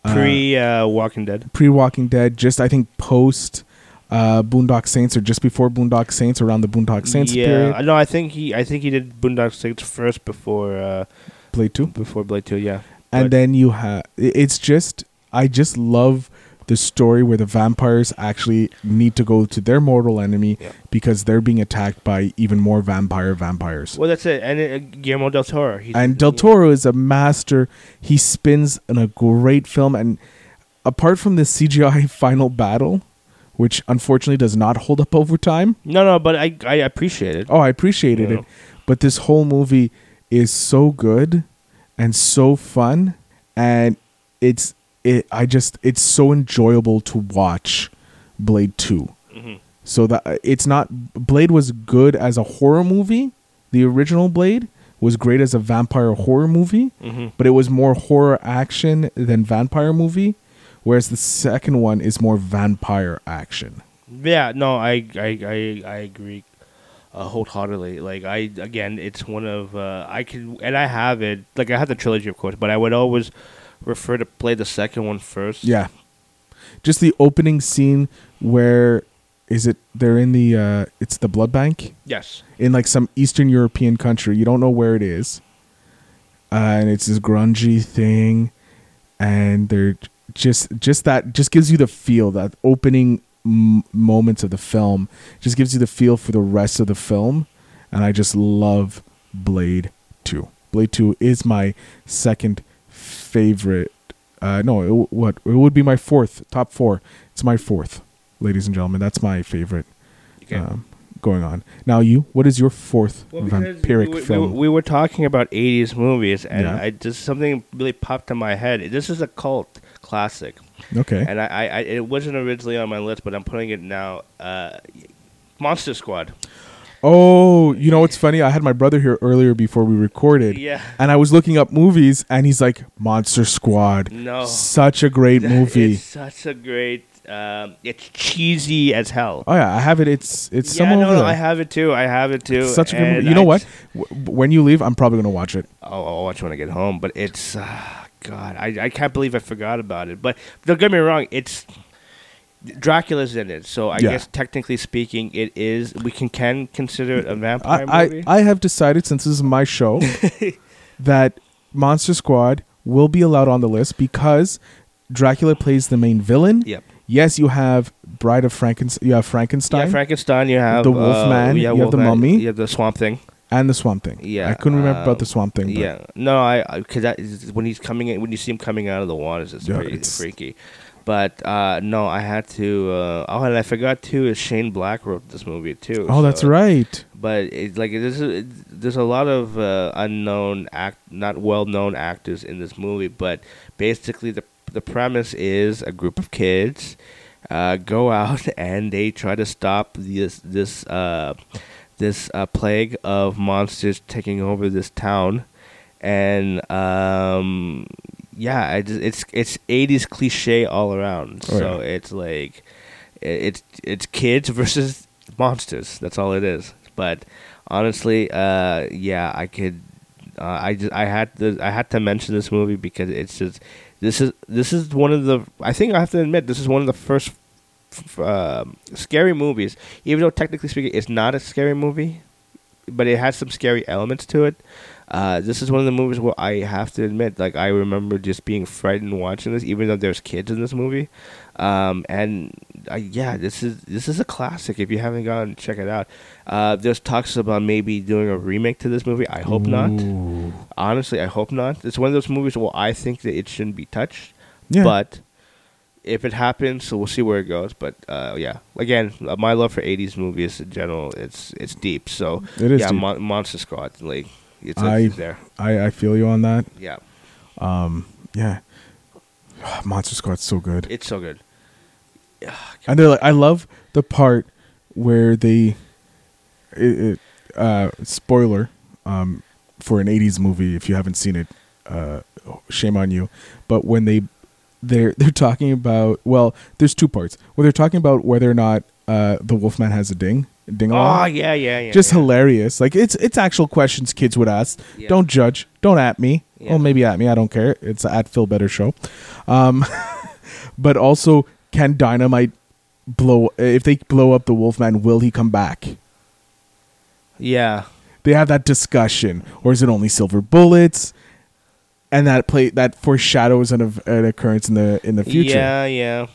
Uh, Pre uh, Walking Dead. pre Walking Dead, just I think post uh, Boondock Saints or just before Boondock Saints, around the Boondock Saints yeah, period. no, I think he I think he did Boondock Saints first before uh, Blade Two, before Blade Two. Yeah, and But- then you have. It's just I just love the story where the vampires actually need to go to their mortal enemy Yeah. because they're being attacked by even more vampire vampires. well, that's it. And uh, Guillermo del Toro. And Del Toro is a master. He spins in a great film, and apart from the CGI [LAUGHS] final battle, which unfortunately does not hold up over time. No, no, but I I appreciate it. Oh, I appreciated Yeah. it, but this whole movie is so good and so fun, and it's it. I just it's so enjoyable to watch Blade 2 mm-hmm. So that it's not Blade was good as a horror movie. The original Blade was great as a vampire horror movie, mm-hmm. but it was more horror action than vampire movie. Whereas the second one is more vampire action. Yeah, no, I I I, I agree uh, wholeheartedly. Like I again, it's one of uh, I can and I have it. Like I have the trilogy, of course, but I would always refer to play the second one first. Yeah. Just the opening scene where is it they're in the uh it's the blood bank Yes. in like some Eastern European country. You don't know where it is. Uh, and it's this grungy thing and they're just just that just gives you the feel that opening m- moments of the film just gives you the feel for the rest of the film and I just love Blade 2. Blade 2 is my second favorite uh no, it, w- what it would be my fourth, top 4. It's my fourth, ladies and gentlemen. That's my favorite Okay. um, going on. Now, you, what is your fourth Well, vampiric we, were- we, film? we were talking about 80s movies, and Yeah. I just something really popped in my head. This is a cult classic, okay. and I, I, I it wasn't originally on my list, but I'm putting it now. Uh, Monster Squad. Oh, you know what's funny? I had my brother here earlier before we recorded. Yeah. And I was looking up movies, and he's like, Monster Squad. No. Such a great movie. It's such a great. Um, it's cheesy as hell. oh, yeah. I have it. It's it's yeah, somewhere no, over no, there. I have it too. I have it too. Such a good movie. You know I what? W- when you leave, I'm probably going to watch it. Oh, I'll watch when I get home. But it's uh, God, I, I can't believe I forgot about it. But don't get me wrong, it's Dracula's in it, so I Yeah. guess technically speaking, it is. We can can consider it a vampire I, movie. I, I have decided, since this is my show, [LAUGHS] that Monster Squad will be allowed on the list because Dracula plays the main villain. Yep. Yes, you have Bride of Frankenstein. You have Frankenstein yeah, Frankenstein. You have The uh, Wolfman, yeah, you have the Mummy. You have the Swamp Thing. and the Swamp Thing. Yeah, I couldn't remember uh, about the Swamp Thing. but- Yeah, no, I because that is, when he's coming in, when you see him coming out of the waters, it's Yeah, pretty it's- freaky. But uh, no, I had to. Uh, oh, and I forgot too. Is Shane Black wrote this movie too? Oh, that's right. But it's like there's a, there's a lot of uh, unknown act, not well known actors in this movie. But basically, the the premise is a group of kids uh, go out [LAUGHS] and they try to stop this this uh, this uh, plague of monsters taking over this town, and um, yeah, I just, it's it's '80s cliche all around. Oh, so yeah. it's like it's it's kids [LAUGHS] versus monsters. That's all it is. But honestly, uh, yeah, I could. Uh, I just I had to I had to mention this movie because it's just this is this is one of the I think I have to admit this is one of the first um scary movies. Even though technically speaking, it's not a scary movie, but it has some scary elements to it. Uh, this is one of the movies where I have to admit, like I remember just being frightened watching this, even though there's kids in this movie. Um, and uh, yeah, this is this is a classic. If you haven't gone, check it out. Uh, there's talks about maybe doing a remake to this movie. I hope not. Honestly, I hope not. It's one of those movies where I think that it shouldn't be touched. Yeah. But if it happens, so we'll see where it goes. But uh, yeah, again, uh, my love for '80s movies in general, it's it's deep. So It is yeah, deep. Mon- Monster Squad, like it's, I- it's there. I, I feel you on that. Yeah, Um, yeah. [SIGHS] Monster Squad's so good. it's so good. And they're like, I love the part where they, it, it, uh, spoiler, um, for an '80s movie. If you haven't seen it, uh, shame on you. But when they, they're [LAUGHS] they're talking about well, there's two parts. Where they're talking about whether or not uh, the Wolfman has a ding, ding Oh yeah, yeah, yeah. just yeah. hilarious. Like it's it's actual questions kids would ask. Yeah. Don't judge. Don't at me. Yeah. Well, maybe at me. I don't care. It's at Phil Better Show. Um, [LAUGHS] but also, can dynamite blow if they blow up the Wolfman, will he come back? Yeah. They have that discussion, or is it only silver bullets? And that play that foreshadows an, an occurrence in the in the future. Yeah, yeah.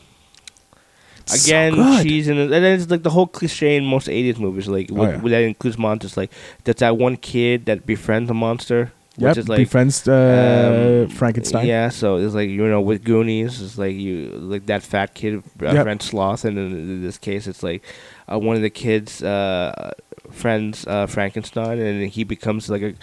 It's so Again, good. cheese and, and then it's like the whole cliche in most '80s movies. Like Oh, what, yeah. that includes monsters. Like that's that one kid that befriends a monster, which is like befriends uh, um, Frankenstein. Yeah, so it's like you know with Goonies, it's like you like that fat kid uh, Yep. friend Sloth, and in, this case, it's like uh, one of the kids' uh, friends uh, Frankenstein, and he becomes like a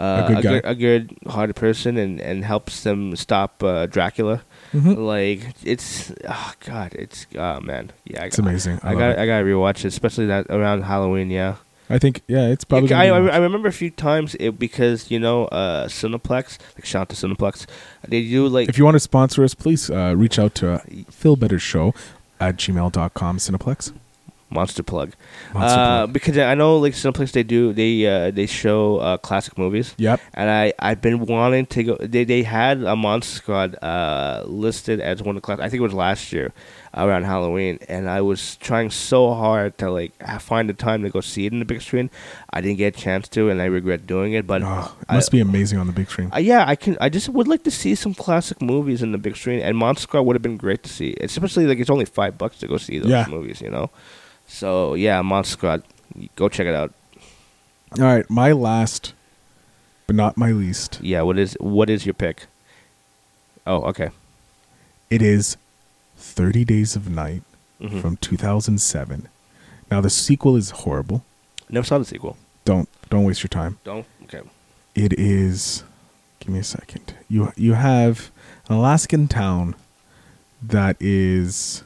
uh, good a, guy. good, a good-hearted person, and and helps them stop uh, Dracula. Mhm. Like it's oh god, it's oh man, yeah, I It's got- amazing. I I, got it. I gotta rewatch it, especially that around Halloween. Yeah, I think yeah, it's probably. I, I, I remember a few times it because you know uh, Cineplex, like shout out to Cineplex, they do like If you want to sponsor us, please uh, reach out to uh, Phil Better Show at gmail.com, Cineplex. Monster plug. Monster uh, plug. because I know like Cineplex they do they uh, they show uh, classic movies. Yep. And I I've been wanting to go. They they had a Monster Squad uh, listed as one of the class. I think it was last year around Halloween, and I was trying so hard to like find the time to go see it in the big screen. I didn't get a chance to, and I regret doing it. But Oh, it I- must be amazing on the big screen. uh, yeah, I can. I just would like to see some classic movies in the big screen, and Monster Squad would have been great to see. Especially like it's only five bucks to go see those Yeah. movies, you know. So yeah, Monster Squad, go check it out. All right, my last, but not my least. Yeah, what is what is your pick? Oh, okay. It is 30 Days of Night Mhm. from 2007. Now the sequel is horrible. Never saw the sequel. Don't don't waste your time. Don't. Okay. It is. Give me a second. You you have an Alaskan town that is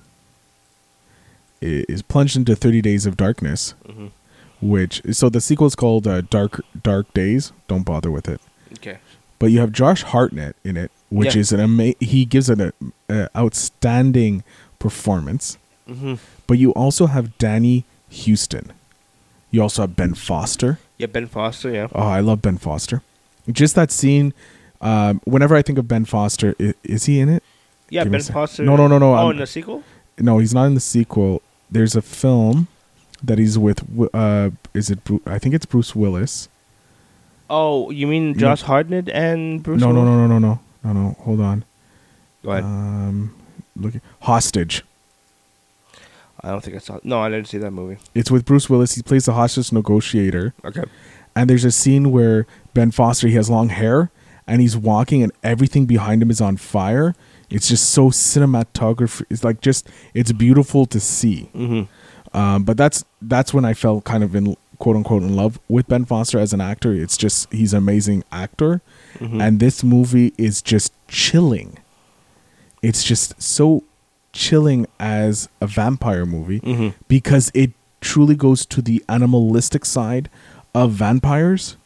is plunged into 30 days of darkness, Mhm. which so the sequel is called uh, Dark Dark Days. Don't bother with it. Okay. But you have Josh Hartnett in it, which Yeah. is an ama- he gives an a, a outstanding performance. Mm-hmm. But you also have Danny Huston. You also have Ben Foster. Yeah, Ben Foster. Yeah. Oh, I love Ben Foster. Just that scene. Um, whenever I think of Ben Foster, is, is he in it? Yeah, Give Ben. Foster. No, no, no, no, Oh, I'm- in the sequel. No, he's not in the sequel. There's a film that he's with. Uh, is it? I think it's Bruce Willis. Oh, you mean Josh Hartnett and Bruce? no, no, no, no, no, no, no, no. Hold on. Go ahead. Um, look, hostage. I don't think I saw. No, I didn't see that movie. It's with Bruce Willis. He plays the hostage negotiator. Okay. and there's a scene where Ben Foster he has long hair and he's walking and everything behind him is on fire. It's just so cinematography. It's like just it's beautiful to see. Mm-hmm. Um, but that's that's when I felt kind of in quote unquote in love with Ben Foster as an actor. It's just he's an amazing actor, Mhm. and this movie is just chilling. It's just so chilling as a vampire movie Mhm. because it truly goes to the animalistic side of vampires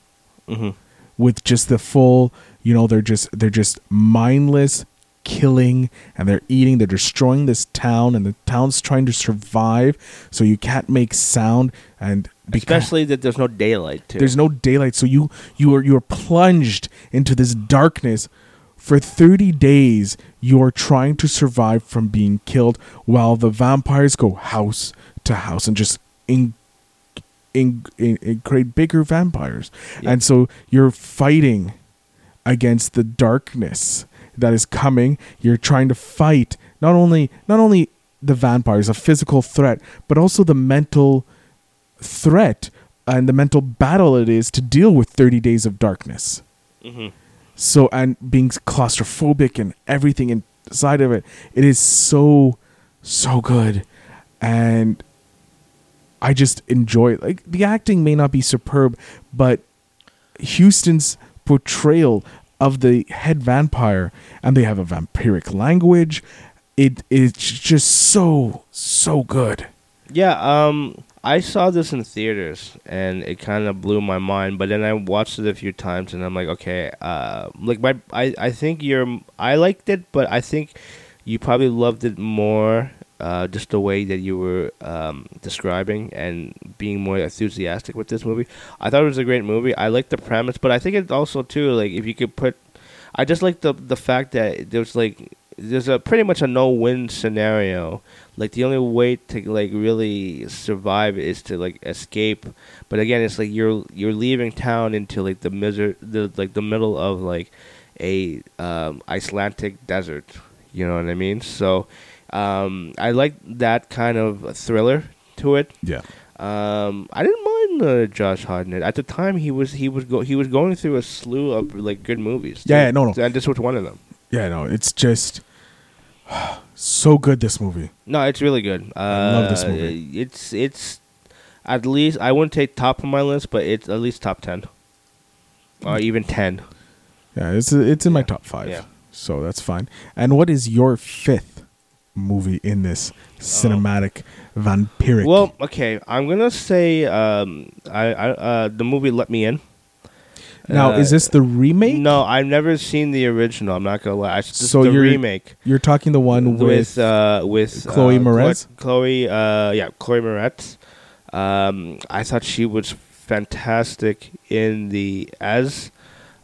Mm-hmm. with just the full you know they're just they're just mindless killing and they're eating they're destroying this town and the town's trying to survive so you can't make sound and Especially that there's no daylight too. there's no daylight so you you are you're plunged into this darkness for 30 days you're trying to survive from being killed while the vampires go house to house and just in in, in, in create bigger vampires Yeah. and so you're fighting against the darkness that is coming you're trying to fight not only not only the vampires a physical threat but also the mental threat and the mental battle it is to deal with 30 days of darkness. Mhm. so and being claustrophobic and everything inside of it it is so so good. And i just enjoy it. Like the acting may not be superb but Huston's portrayal of the head vampire and they have a vampiric language it is just so so good Yeah, um, I saw this in theaters and it kind of blew my mind. But then I watched it a few times and I'm like, okay, uh, like my, I, I think you're, I liked it, but I think you probably loved it more, uh, just the way that you were um, describing and being more enthusiastic with this movie. I thought it was a great movie. I liked the premise, but I think it also too, like if you could put, I just like the the fact that there's like there's a pretty much a no-win scenario. Like the only way to like really survive is to like escape. But again, it's like you're you're leaving town into like the miser the like the middle of like a um, Icelandic desert. You know what I mean? So um, I like that kind of thriller to it. Yeah. Um, I didn't mind uh, Josh Hartnett at the time. He was he was go he was going through a slew of like good movies. Yeah, too. yeah, no, no. and this was one of them. Yeah, no, it's just [SIGHS] so good. This movie. No, it's really good. Uh, I love this movie. It's it's at least I wouldn't take top of my list, but it's at least top ten, or even ten. Yeah, it's it's in my top five. Yeah. So that's fine. And what is your fifth movie in this cinematic vampiric? Well, okay, I'm gonna say um, I, I uh, the movie Let Me In. now Uh, is this the remake? No, I've never seen the original. I'm not gonna lie. It's So the you're- remake. You're talking the one with, with uh, with Chloe uh, Moretz? Chloe, uh, yeah, Chloe Moretz. Um, I thought she was fantastic in the as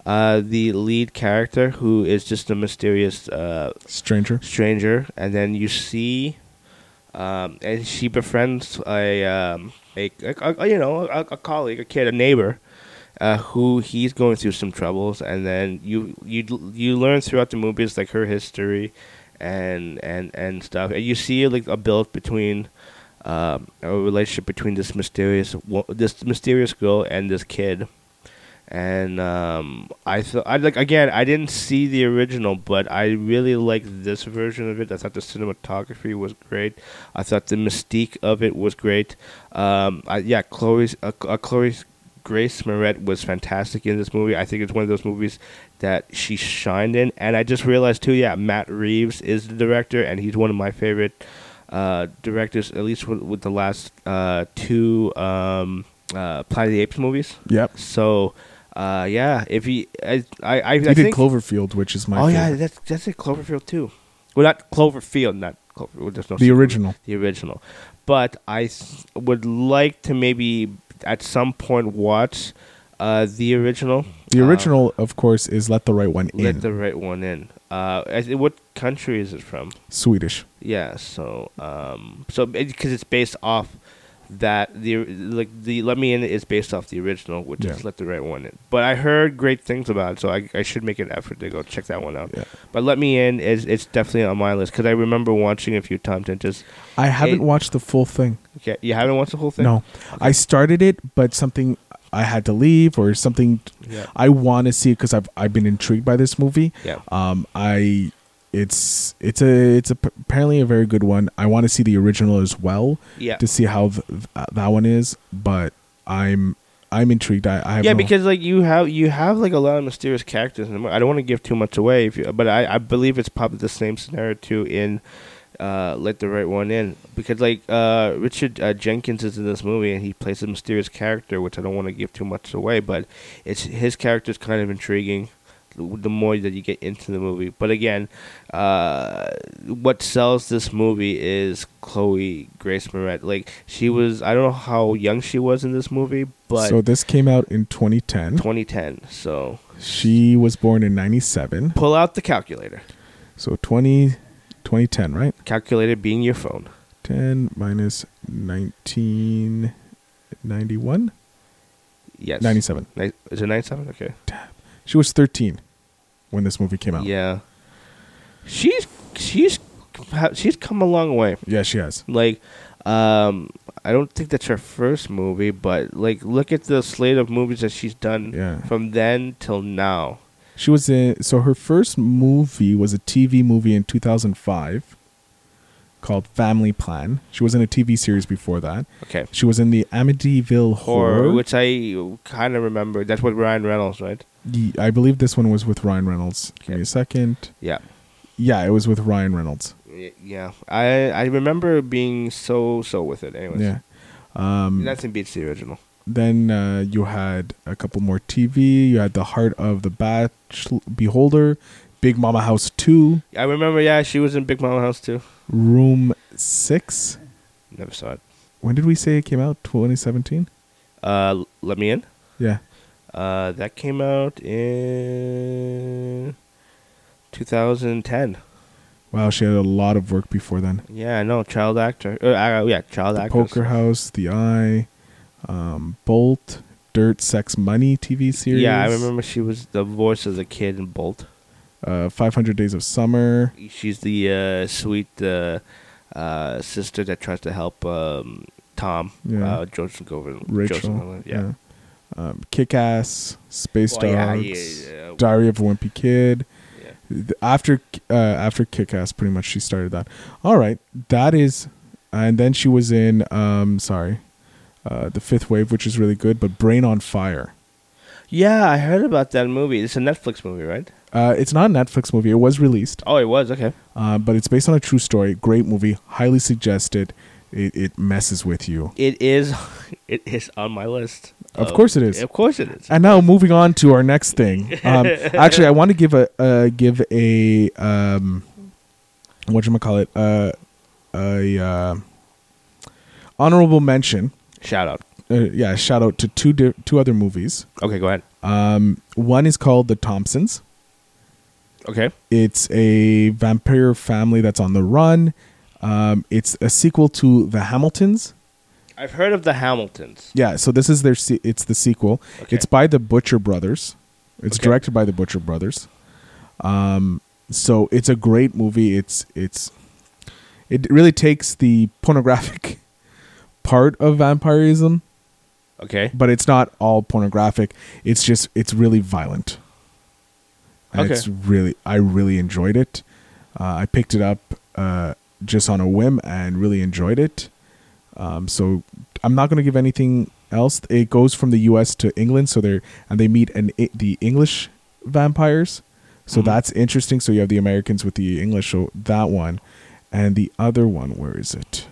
uh, the lead character, who is just a mysterious uh, Stranger. stranger, and then you see, um, and she befriends a, um, a, a, a- you know a, a colleague, a kid, a neighbor, uh, who he's going through some troubles, and then you you you learn throughout the movies like her history, and and and stuff, and you see like a build between. Um, a relationship between this mysterious this mysterious girl and this kid, and um, I thought I like again I didn't see the original, but I really liked this version of it. I thought the cinematography was great. I thought the mystique of it was great. Um, I, yeah, Chloe's uh, uh, Chloe's Grace Moretz was fantastic in this movie. I think it's one of those movies that she shined in, and I just realized too. Yeah, Matt Reeves is the director, and he's one of my favorite uh, directors, at least with, with the last uh, two um, uh, Planet of the Apes movies. Yep. So, uh, yeah, if he, I, I, I, He I did think, Cloverfield, which is my oh favorite. yeah, that's that's it, Cloverfield too. Well, not Cloverfield, not Cloverfield. There's no the original. the original. But I would like to maybe at some point watch uh, the original. The Uh, original, of course, is Let the Right One In. let the right one in. Uh, what country is it from? Swedish. Yeah, so um, so because it's based off that the like the Let Me In is based off the original, which Yeah. is Let the Right One In. But I heard great things about it, so I, I should make an effort to go check that one out. Yeah. But Let Me In is it's definitely on my list because I remember watching a few times and just I haven't It- watched the full thing. okay, you haven't watched the whole thing. No, I started it, but something I had to leave or something. Yeah. I want to see it because I've I've been intrigued by this movie. Yeah. Um, I it's it's a it's a, apparently a very good one. I want to see the original as well Yeah. to see how th- th- that one is. But I'm I'm intrigued. I, I yeah, no- because like you have you have like a lot of mysterious characters in. I don't want to give too much away, if you, but I, I believe it's probably the same scenario too in uh, Let the Right One In because like uh, Richard uh, Jenkins is in this movie and he plays a mysterious character, which I don't want to give too much away, but it's his character is kind of intriguing. The more that you get into the movie, but again, uh, what sells this movie is Chloe Grace Moretz. Like she was, I don't know how young she was in this movie, but so this came out in 2010. 2010. So She was born in 97. pull out the calculator. So 20 2010, right? Calculator being your phone. 10 minus 1991 Yes. 97. Is it 97? Okay. She was 13 when this movie came out. Yeah. She's she's she's come a long way. Yeah, she has. Like, um, I don't think that's her first movie, but like, look at the slate of movies that she's done Yeah. from then till now. She was in so her first movie was a TV movie in 2005 called Family Plan. She was in a TV series before that. Okay. She was in the Amityville Horror, Horror. which I kind of remember. That's what Ryan Reynolds, right? I believe this one was with Ryan Reynolds. Give me a second. Yeah. Yeah, it was with Ryan Reynolds. Yeah. I I remember being so so with it. Anyways. Yeah. Um, Nothing beats the original. then uh, you had a couple more TV. You had The Heart of the Batch Beholder, Big Mama House 2, I remember, yeah, she was in Big Mama House Two. Room 6. Never saw it. When did we say it came out? 2017? Uh, Let Me In. Yeah. Uh, that came out in 2010. Wow, she had a lot of work before then. Yeah, I know. Child actor. Uh, uh, yeah, child actor. Poker House, The Eye, um, Bolt, Dirty Sexy Money TV series. Yeah, I remember she was the voice of the kid in Bolt. Uh, 500 Days of Summer. She's the uh, sweet uh, uh, sister that tries to help um, Tom. Yeah. Uh, Joseph Gordon. Rachel. Joseph yeah. yeah. Um, Kick Ass, Space Well, Dogs, yeah, yeah. Diary of a Wimpy Kid. After uh, after Kick Ass, pretty much she started that. All right, that is, and then she was in um sorry, uh, the Fifth Wave, which is really good, but Brain on Fire. Yeah, I heard about that movie. It's a Netflix movie, right? Uh, it's not a Netflix movie. It was released, Oh, it was okay. uh, but it's based on a true story. Great movie, highly suggested. It, it messes with you. It is. [LAUGHS] It is on my list. Of course it is. Of course it is. And now moving on to our next thing. Um, [LAUGHS] actually, I want to give a uh, give a um, what you call it uh, a uh, honorable mention. Shout out. Uh, yeah, shout out to two di- two other movies. Okay, go ahead. Um, one is called The Thompsons. Okay. It's a vampire family that's on the run. Um, it's a sequel to The Hamiltons. I've heard of the Hamiltons. Yeah, so this is their se- it's the sequel. Okay. It's by the Butcher Brothers. It's Okay. directed by the Butcher Brothers. Um, so it's a great movie. It's it's it really takes the pornographic [LAUGHS] part of vampirism, Okay. but it's not all pornographic. It's just it's really violent. And Okay. It's really I really enjoyed it. Uh, I picked it up uh, just on a whim and really enjoyed it. Um, so I'm not going to give anything else. It goes from the U.S. to England, so they're and they meet an the English vampires. So Mhm. that's interesting. So you have the Americans with the English. So that one, and the other one. Where is it?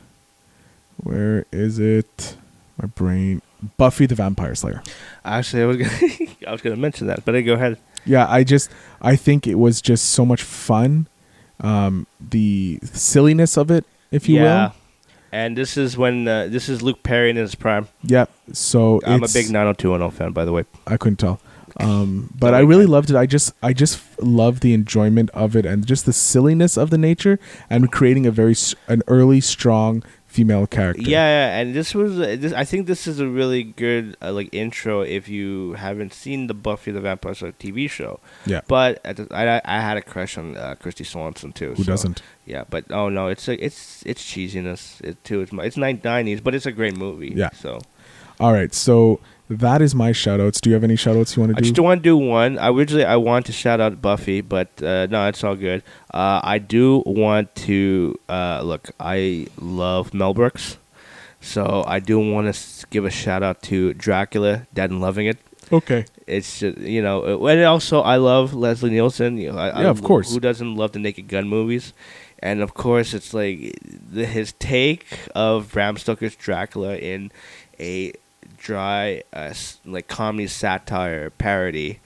Where is it? My brain. Buffy the Vampire Slayer. Actually, I was gonna, [LAUGHS] I was gonna mention that, but I go ahead. Yeah, I just I think it was just so much fun. Um, the silliness of it, if you yeah. will. And this is when uh, this is Luke Perry in his prime. Yeah. So I'm a big 90210 fan, by the way. I couldn't tell. Um, but I really loved it. I just I just love the enjoyment of it and just the silliness of the nature and creating a very an early strong female character. Yeah, yeah, and this was uh, this. I think this is a really good uh, like intro if you haven't seen the Buffy the Vampire Slayer TV show. Yeah. But the, I I had a crush on uh, Kristy Swanson too. Who so, doesn't? Yeah, but oh no, it's a, it's it's cheesiness it, too. It's my, it's nineties, but it's a great movie. Yeah. So All right. So that is my shout outs. Do you have any shout outs you want to do? I just want to do one. I originally I want to shout out Buffy, but uh, no, it's all good. Uh, I do want to uh, look. I love Mel Brooks, so I do want to give a shout out to Dracula, Dead and Loving It. okay. It's just you know, uh, and also I love Leslie Nielsen. You know, I, I- Yeah, of course. Who doesn't love the Naked Gun movies? And of course, it's like the, his take of Bram Stoker's Dracula in a dry, uh, like comedy satire parody.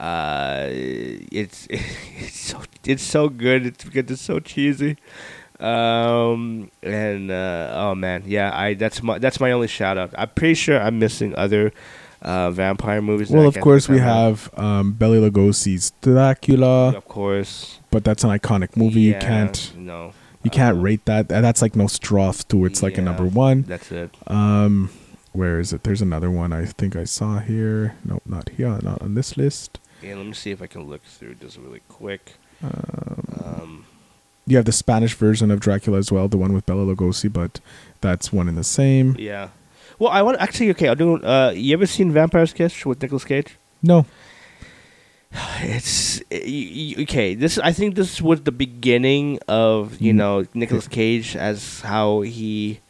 Uh, it's [LAUGHS] it's so it's so good. It's because it's so cheesy. Um and uh, oh man, yeah, I that's my that's my only shout out. I'm pretty sure I'm missing other uh, vampire movies. Well, of course we have um, Bela Lugosi's Dracula, of course, but that's an iconic movie. you can't no, you can't uh, rate that. That's like Nosferatu. It's like a number one. That's it. Um, where is it? There's another one I think I saw here. Nope, not here. Not on this list. Yeah, let me see if I can look through this really quick. Um, Um, you have the Spanish version of Dracula as well, the one with Bela Lugosi, but that's one in the same. yeah. Well, I want actually. Okay, I'll do. Uh, you ever seen Vampire's Kiss with Nicolas Cage? No. [SIGHS] It's okay. This I think this was the beginning of you Mm. know Nicolas Cage as how he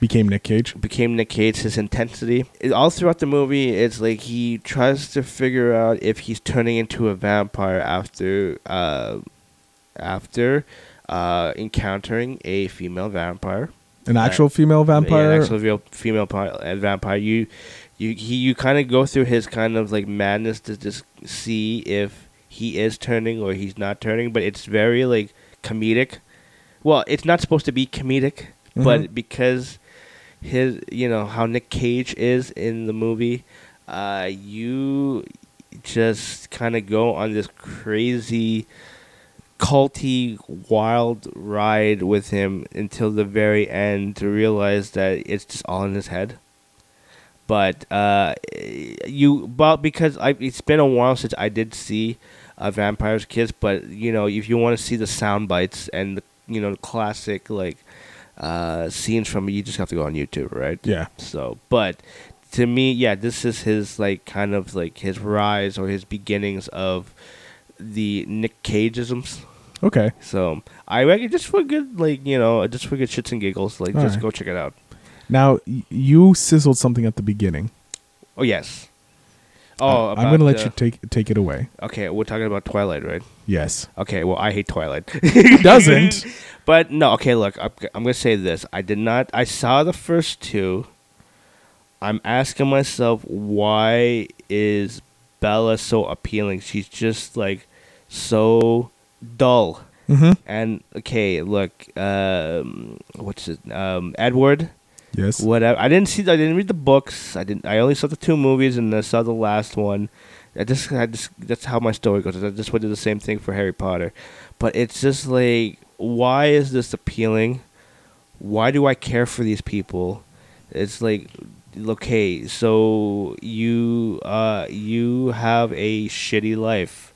Became Nick Cage. became Nick Cage. His intensity It- all throughout the movie. It's like he tries to figure out if he's turning into a vampire after uh, after uh, encountering a female vampire. An actual female vampire. Yeah, an actual real female uh, vampire. You, you, he, you kind of go through his kind of like madness to just see if he is turning or he's not turning. But it's very like comedic. Well, it's not supposed to be comedic, Mhm. but because his, you know, how Nick Cage is in the movie, uh, you just kind of go on this crazy culty wild ride with him until the very end to realize that it's just all in his head. But uh, you, but because I, it's been a while since I did see uh, Vampire's Kiss, but you know, if you want to see the sound bites and the you know the classic like uh, scenes from you just have to go on YouTube, right? Yeah. So, but to me, yeah, this is his like kind of like his rise or his beginnings of the Nick Cageisms. Okay. So I reckon just for good, like you know, just for good shits and giggles, like All just right. go check it out. Now you sizzled something at the beginning. Oh yes. Oh, I'm gonna let uh, you take take it away. Okay, we're talking about Twilight, right? Yes. Okay, well, I hate Twilight. Doesn't. [LAUGHS] But no, okay, look, I'm, I'm gonna say this. I did not. I saw the first two. I'm asking myself, why is Bella so appealing? She's just like so dull. Mm-hmm. And okay, look, um, what's it? Um, Edward. Yes. Whatever. I didn't see. I didn't read the books. I didn't. I only saw the two movies, and I saw the last one. I just, I just. That's how my story goes. I just went to the same thing for Harry Potter, but it's just like, why is this appealing? Why do I care for these people? It's like, okay, so you, uh, you have a shitty life,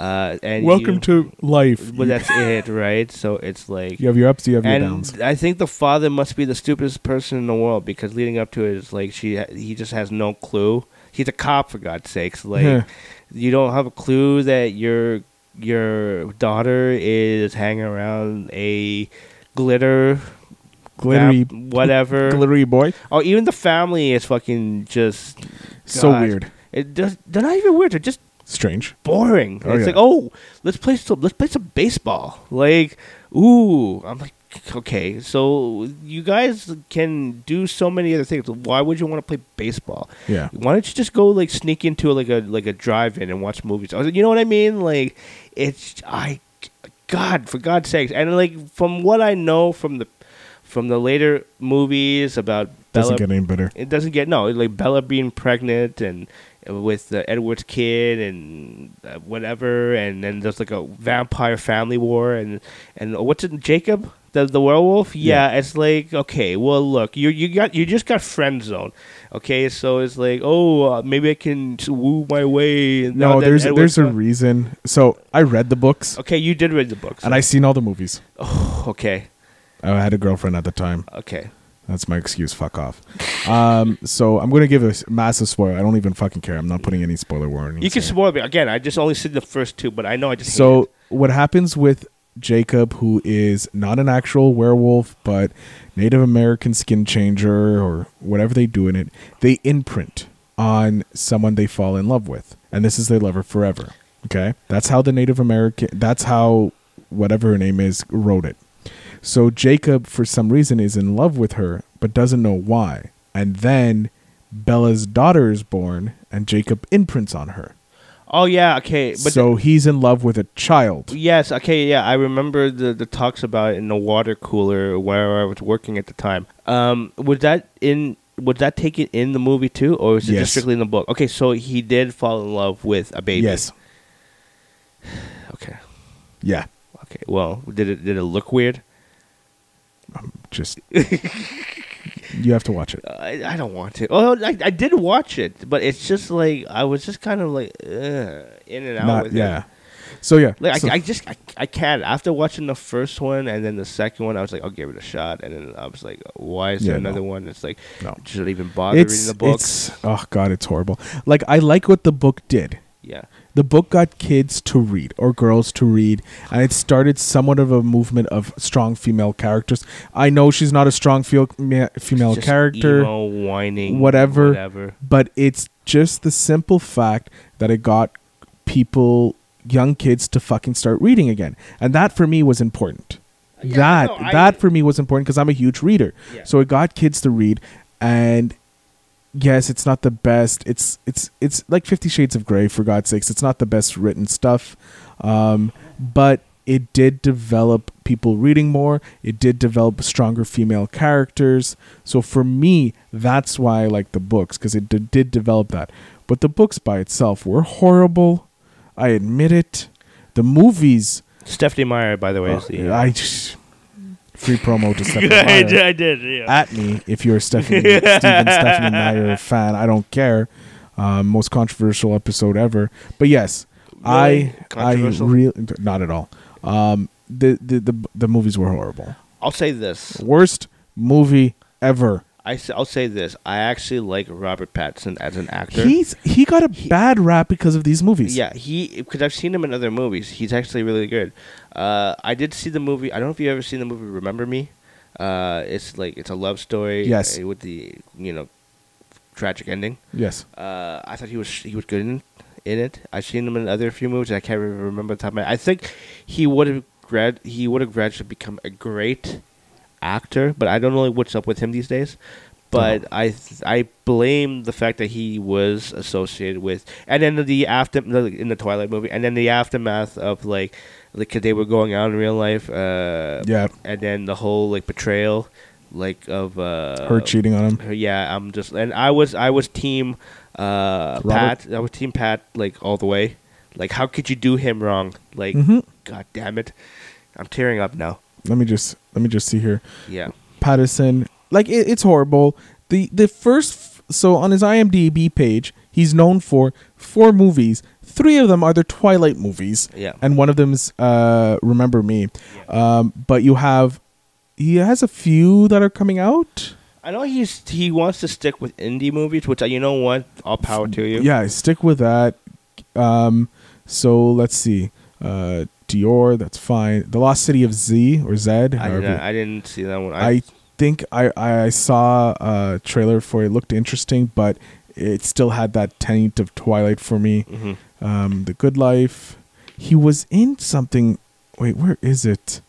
uh, and Welcome you, to life. But that's [LAUGHS] it, right? So it's like you have your ups, you have your downs. I think the father must be the stupidest person in the world because leading up to it is like she he just has no clue. He's a cop for God's sakes. Like Yeah. you don't have a clue that your your daughter is hanging around a glitter Glittery, whatever. [LAUGHS] glittery boy. oh, even the family is fucking just So weird. It does. They're not even weird. They're just Strange. boring. Oh, it's yeah. like, oh, let's play some let's play some baseball. Like, ooh, I'm like, okay, so you guys can do so many other things. Why would you want to play baseball? Yeah. Why don't you just go like sneak into like a like a drive-in and watch movies? I was like, You know what I mean? Like, it's I, God, for God's sakes, and like from what I know from the from the later movies about Bella, Doesn't get any better. it doesn't get no like Bella being pregnant and with uh, Edward's kid and uh, whatever, and then there's like a vampire family war and and what's it Jacob the the werewolf? Yeah, it's like okay, well look, you you got you just got friend zone, okay, so it's like oh uh, maybe I can woo my way. No, there's Edward's there's a reason. So I read the books okay, you did read the books, and I seen all the movies. [SIGHS] okay I had a girlfriend at the time. okay That's my excuse. Fuck off. Um, so I'm gonna give a massive spoiler. I don't even fucking care. I'm not putting any spoiler warnings. you can spoil me again. I just only see the first two, but I know I just So what happens with Jacob, who is not an actual werewolf but Native American skin changer or whatever they do in it, they imprint on someone they fall in love with, and this is their lover forever. Okay, that's how the Native American. That's how whatever her name is wrote it. So Jacob, for some reason, is in love with her, but doesn't know why. And then Bella's daughter is born, and Jacob imprints on her. Oh yeah, okay, but so he's in love with a child. Yes, okay, yeah, I remember the the talks about it in the water cooler where I was working at the time. Um, was that in? Was that taken in the movie too, or was it Yes. just strictly in the book? Okay, so he did fall in love with a baby. Yes. [SIGHS] Okay. Yeah. Okay. Well, did it did it look weird? I'm just you have to watch it. [LAUGHS] I, I don't want to. Oh, I, I did watch it, but it's just like I was just kind of like ugh, in and out Not with yeah. it. So yeah. Like so- I, I just I, I can't. After watching the first one and then the second one, I was like, I'll give it a shot. And then I was like, why is there Yeah, no. another one? It's like, No. should I even bother reading the books? it's oh god, it's horrible. Like I like what the book did. Yeah. The book got kids to read or girls to read, and it started somewhat of a movement of strong female characters. I know she's not a strong feel, ma- female Just character, emo, whining, whatever. whatever. but it's just the simple fact that it got people, young kids, to fucking start reading again, and that for me was important. Yeah, that no, I- that for me was important because I'm a huge reader. Yeah. So it got kids to read, and yes, it's not the best. It's it's it's like Fifty Shades of Grey for God's sakes. It's not the best written stuff, um, but it did develop people reading more. It did develop stronger female characters. So for me, that's why I like the books because it d- did develop that. But the books by itself were horrible. I admit it. The movies Stephenie Meyer, by the way, is the. I just free promo to [LAUGHS] Stephenie I did. I did. Yeah. At me if you're a Stephenie [LAUGHS] Steven Stephenie Meyer fan. I don't care. Um, most controversial episode ever. But yes, Really? I I really not at all. Um, the, the the the movies were horrible. I'll say this. Worst movie ever. I will say this. I actually like Robert Pattinson as an actor. He's he got a bad rap because of these movies. Yeah, he because I've seen him in other movies. He's actually really good. Uh, I did see the movie. I don't know if you ever seen the movie Remember Me. Uh, it's like it's a love story. Yes. uh, with the you know tragic ending. Yes. Uh, I thought he was he was good in, in it. I've seen him in other few movies. I can't remember the top of my. I think he would have grad he would have gradually become a great actor, but I don't know what's up with him these days. But I th- I blame the fact that he was associated with, and then the after in the Twilight movie, and then the aftermath of like, like they were going out in real life. Uh, Yeah. and then the whole like betrayal, like of uh, Her cheating on him. her- Yeah, I'm just and I was I was team uh Pat. I was team Pat like all the way. Like how could you do him wrong? Like Mhm. god damn it. I'm tearing up now. Let me just let me just see here. Yeah. Pattinson, like it, it's horrible. The the first f- so on his IMDb page, he's known for four movies. Three of them are the Twilight movies. Yeah. And one of them's uh Remember Me. Um but you have he has a few that are coming out. I know he's he wants to stick with indie movies, which uh, you know what? All power to you. Yeah, stick with that. Um so let's see. Uh Dior, that's fine. The Lost City of Z or Zed. I didn't, I didn't see that one. I think I, I saw a trailer for it. it. Looked interesting, but it still had that taint of Twilight for me. Mhm. Um, the Good Life. He was in something. Wait, where is it?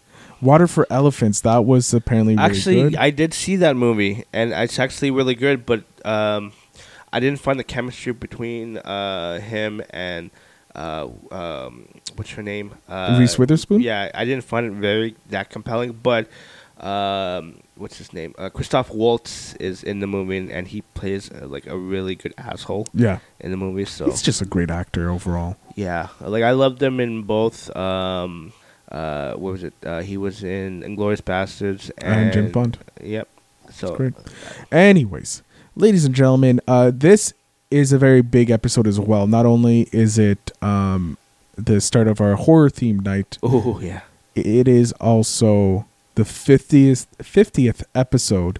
Water for Elephants. That was apparently really actually good. I did see that movie, and it's actually really good. But um, I didn't find the chemistry between uh, him and uh, um, what's her name? Uh, Reese Witherspoon? Yeah, I didn't find it very that compelling. But um, what's his name? Uh, Christoph Waltz is in the movie, and, he plays uh, like a really good asshole yeah, in the movie. So he's just a great actor overall. yeah, like I loved him in both. Um, uh, what was it? Uh, he was in Inglourious Basterds and, And James Bond. Yep. So great. Anyways, ladies and gentlemen, uh, this is a very big episode as well. Not only is it um, the start of our horror themed night, Oh yeah. it is also the 50th 50th episode.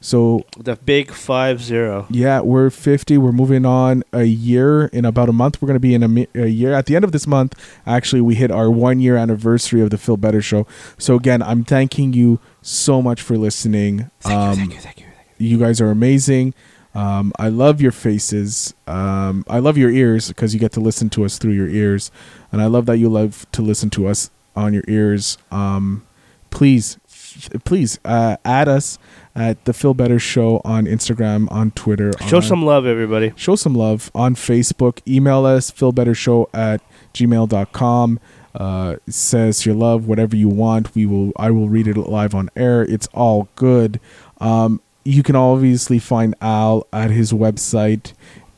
So, The big five zero. yeah, we're 50. We're moving on a year in about a month. We're going to be in a, a year. At the end of this month, actually, we hit our one year anniversary of the Phil Better Show. So, again, I'm thanking you so much for listening. Thank, Um, thank you, thank you. you guys are amazing. Um, I love your faces. Um, I love your ears because you get to listen to us through your ears, and I love that you love to listen to us on your ears. Um, please, please uh, add us at the Phil Better Show on Instagram, on Twitter. Show on- some love, everybody. show some love on Facebook. Email us, philbettershow at gmail.com. Uh, says your love, whatever you want. We will. I will read it live on air. It's all good. Um, you can obviously find Al at his website,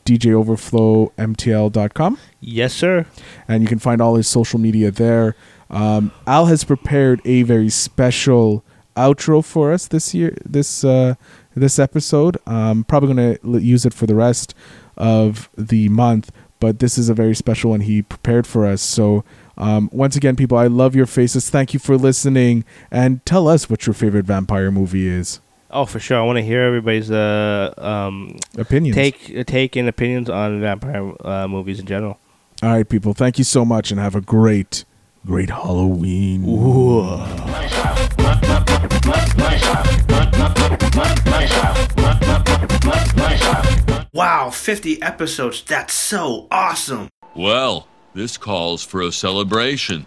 djoverflowmtl.com, Yes, sir. and you can find all his social media there. Um, Al has prepared a very special outro for us this year. This uh, this episode. I'm probably gonna l- use it for the rest of the month, but this is a very special one he prepared for us. So. Um, once again, people, I love your faces. Thank you for listening, and tell us what your favorite vampire movie is. Oh, for sure. I want to hear everybody's uh um Opinions. take uh, take and opinions on vampire uh, movies in general. All right, people. Thank you so much, and have a great, great Halloween. Wow, 50 episodes. That's so awesome. Well, this calls for a celebration.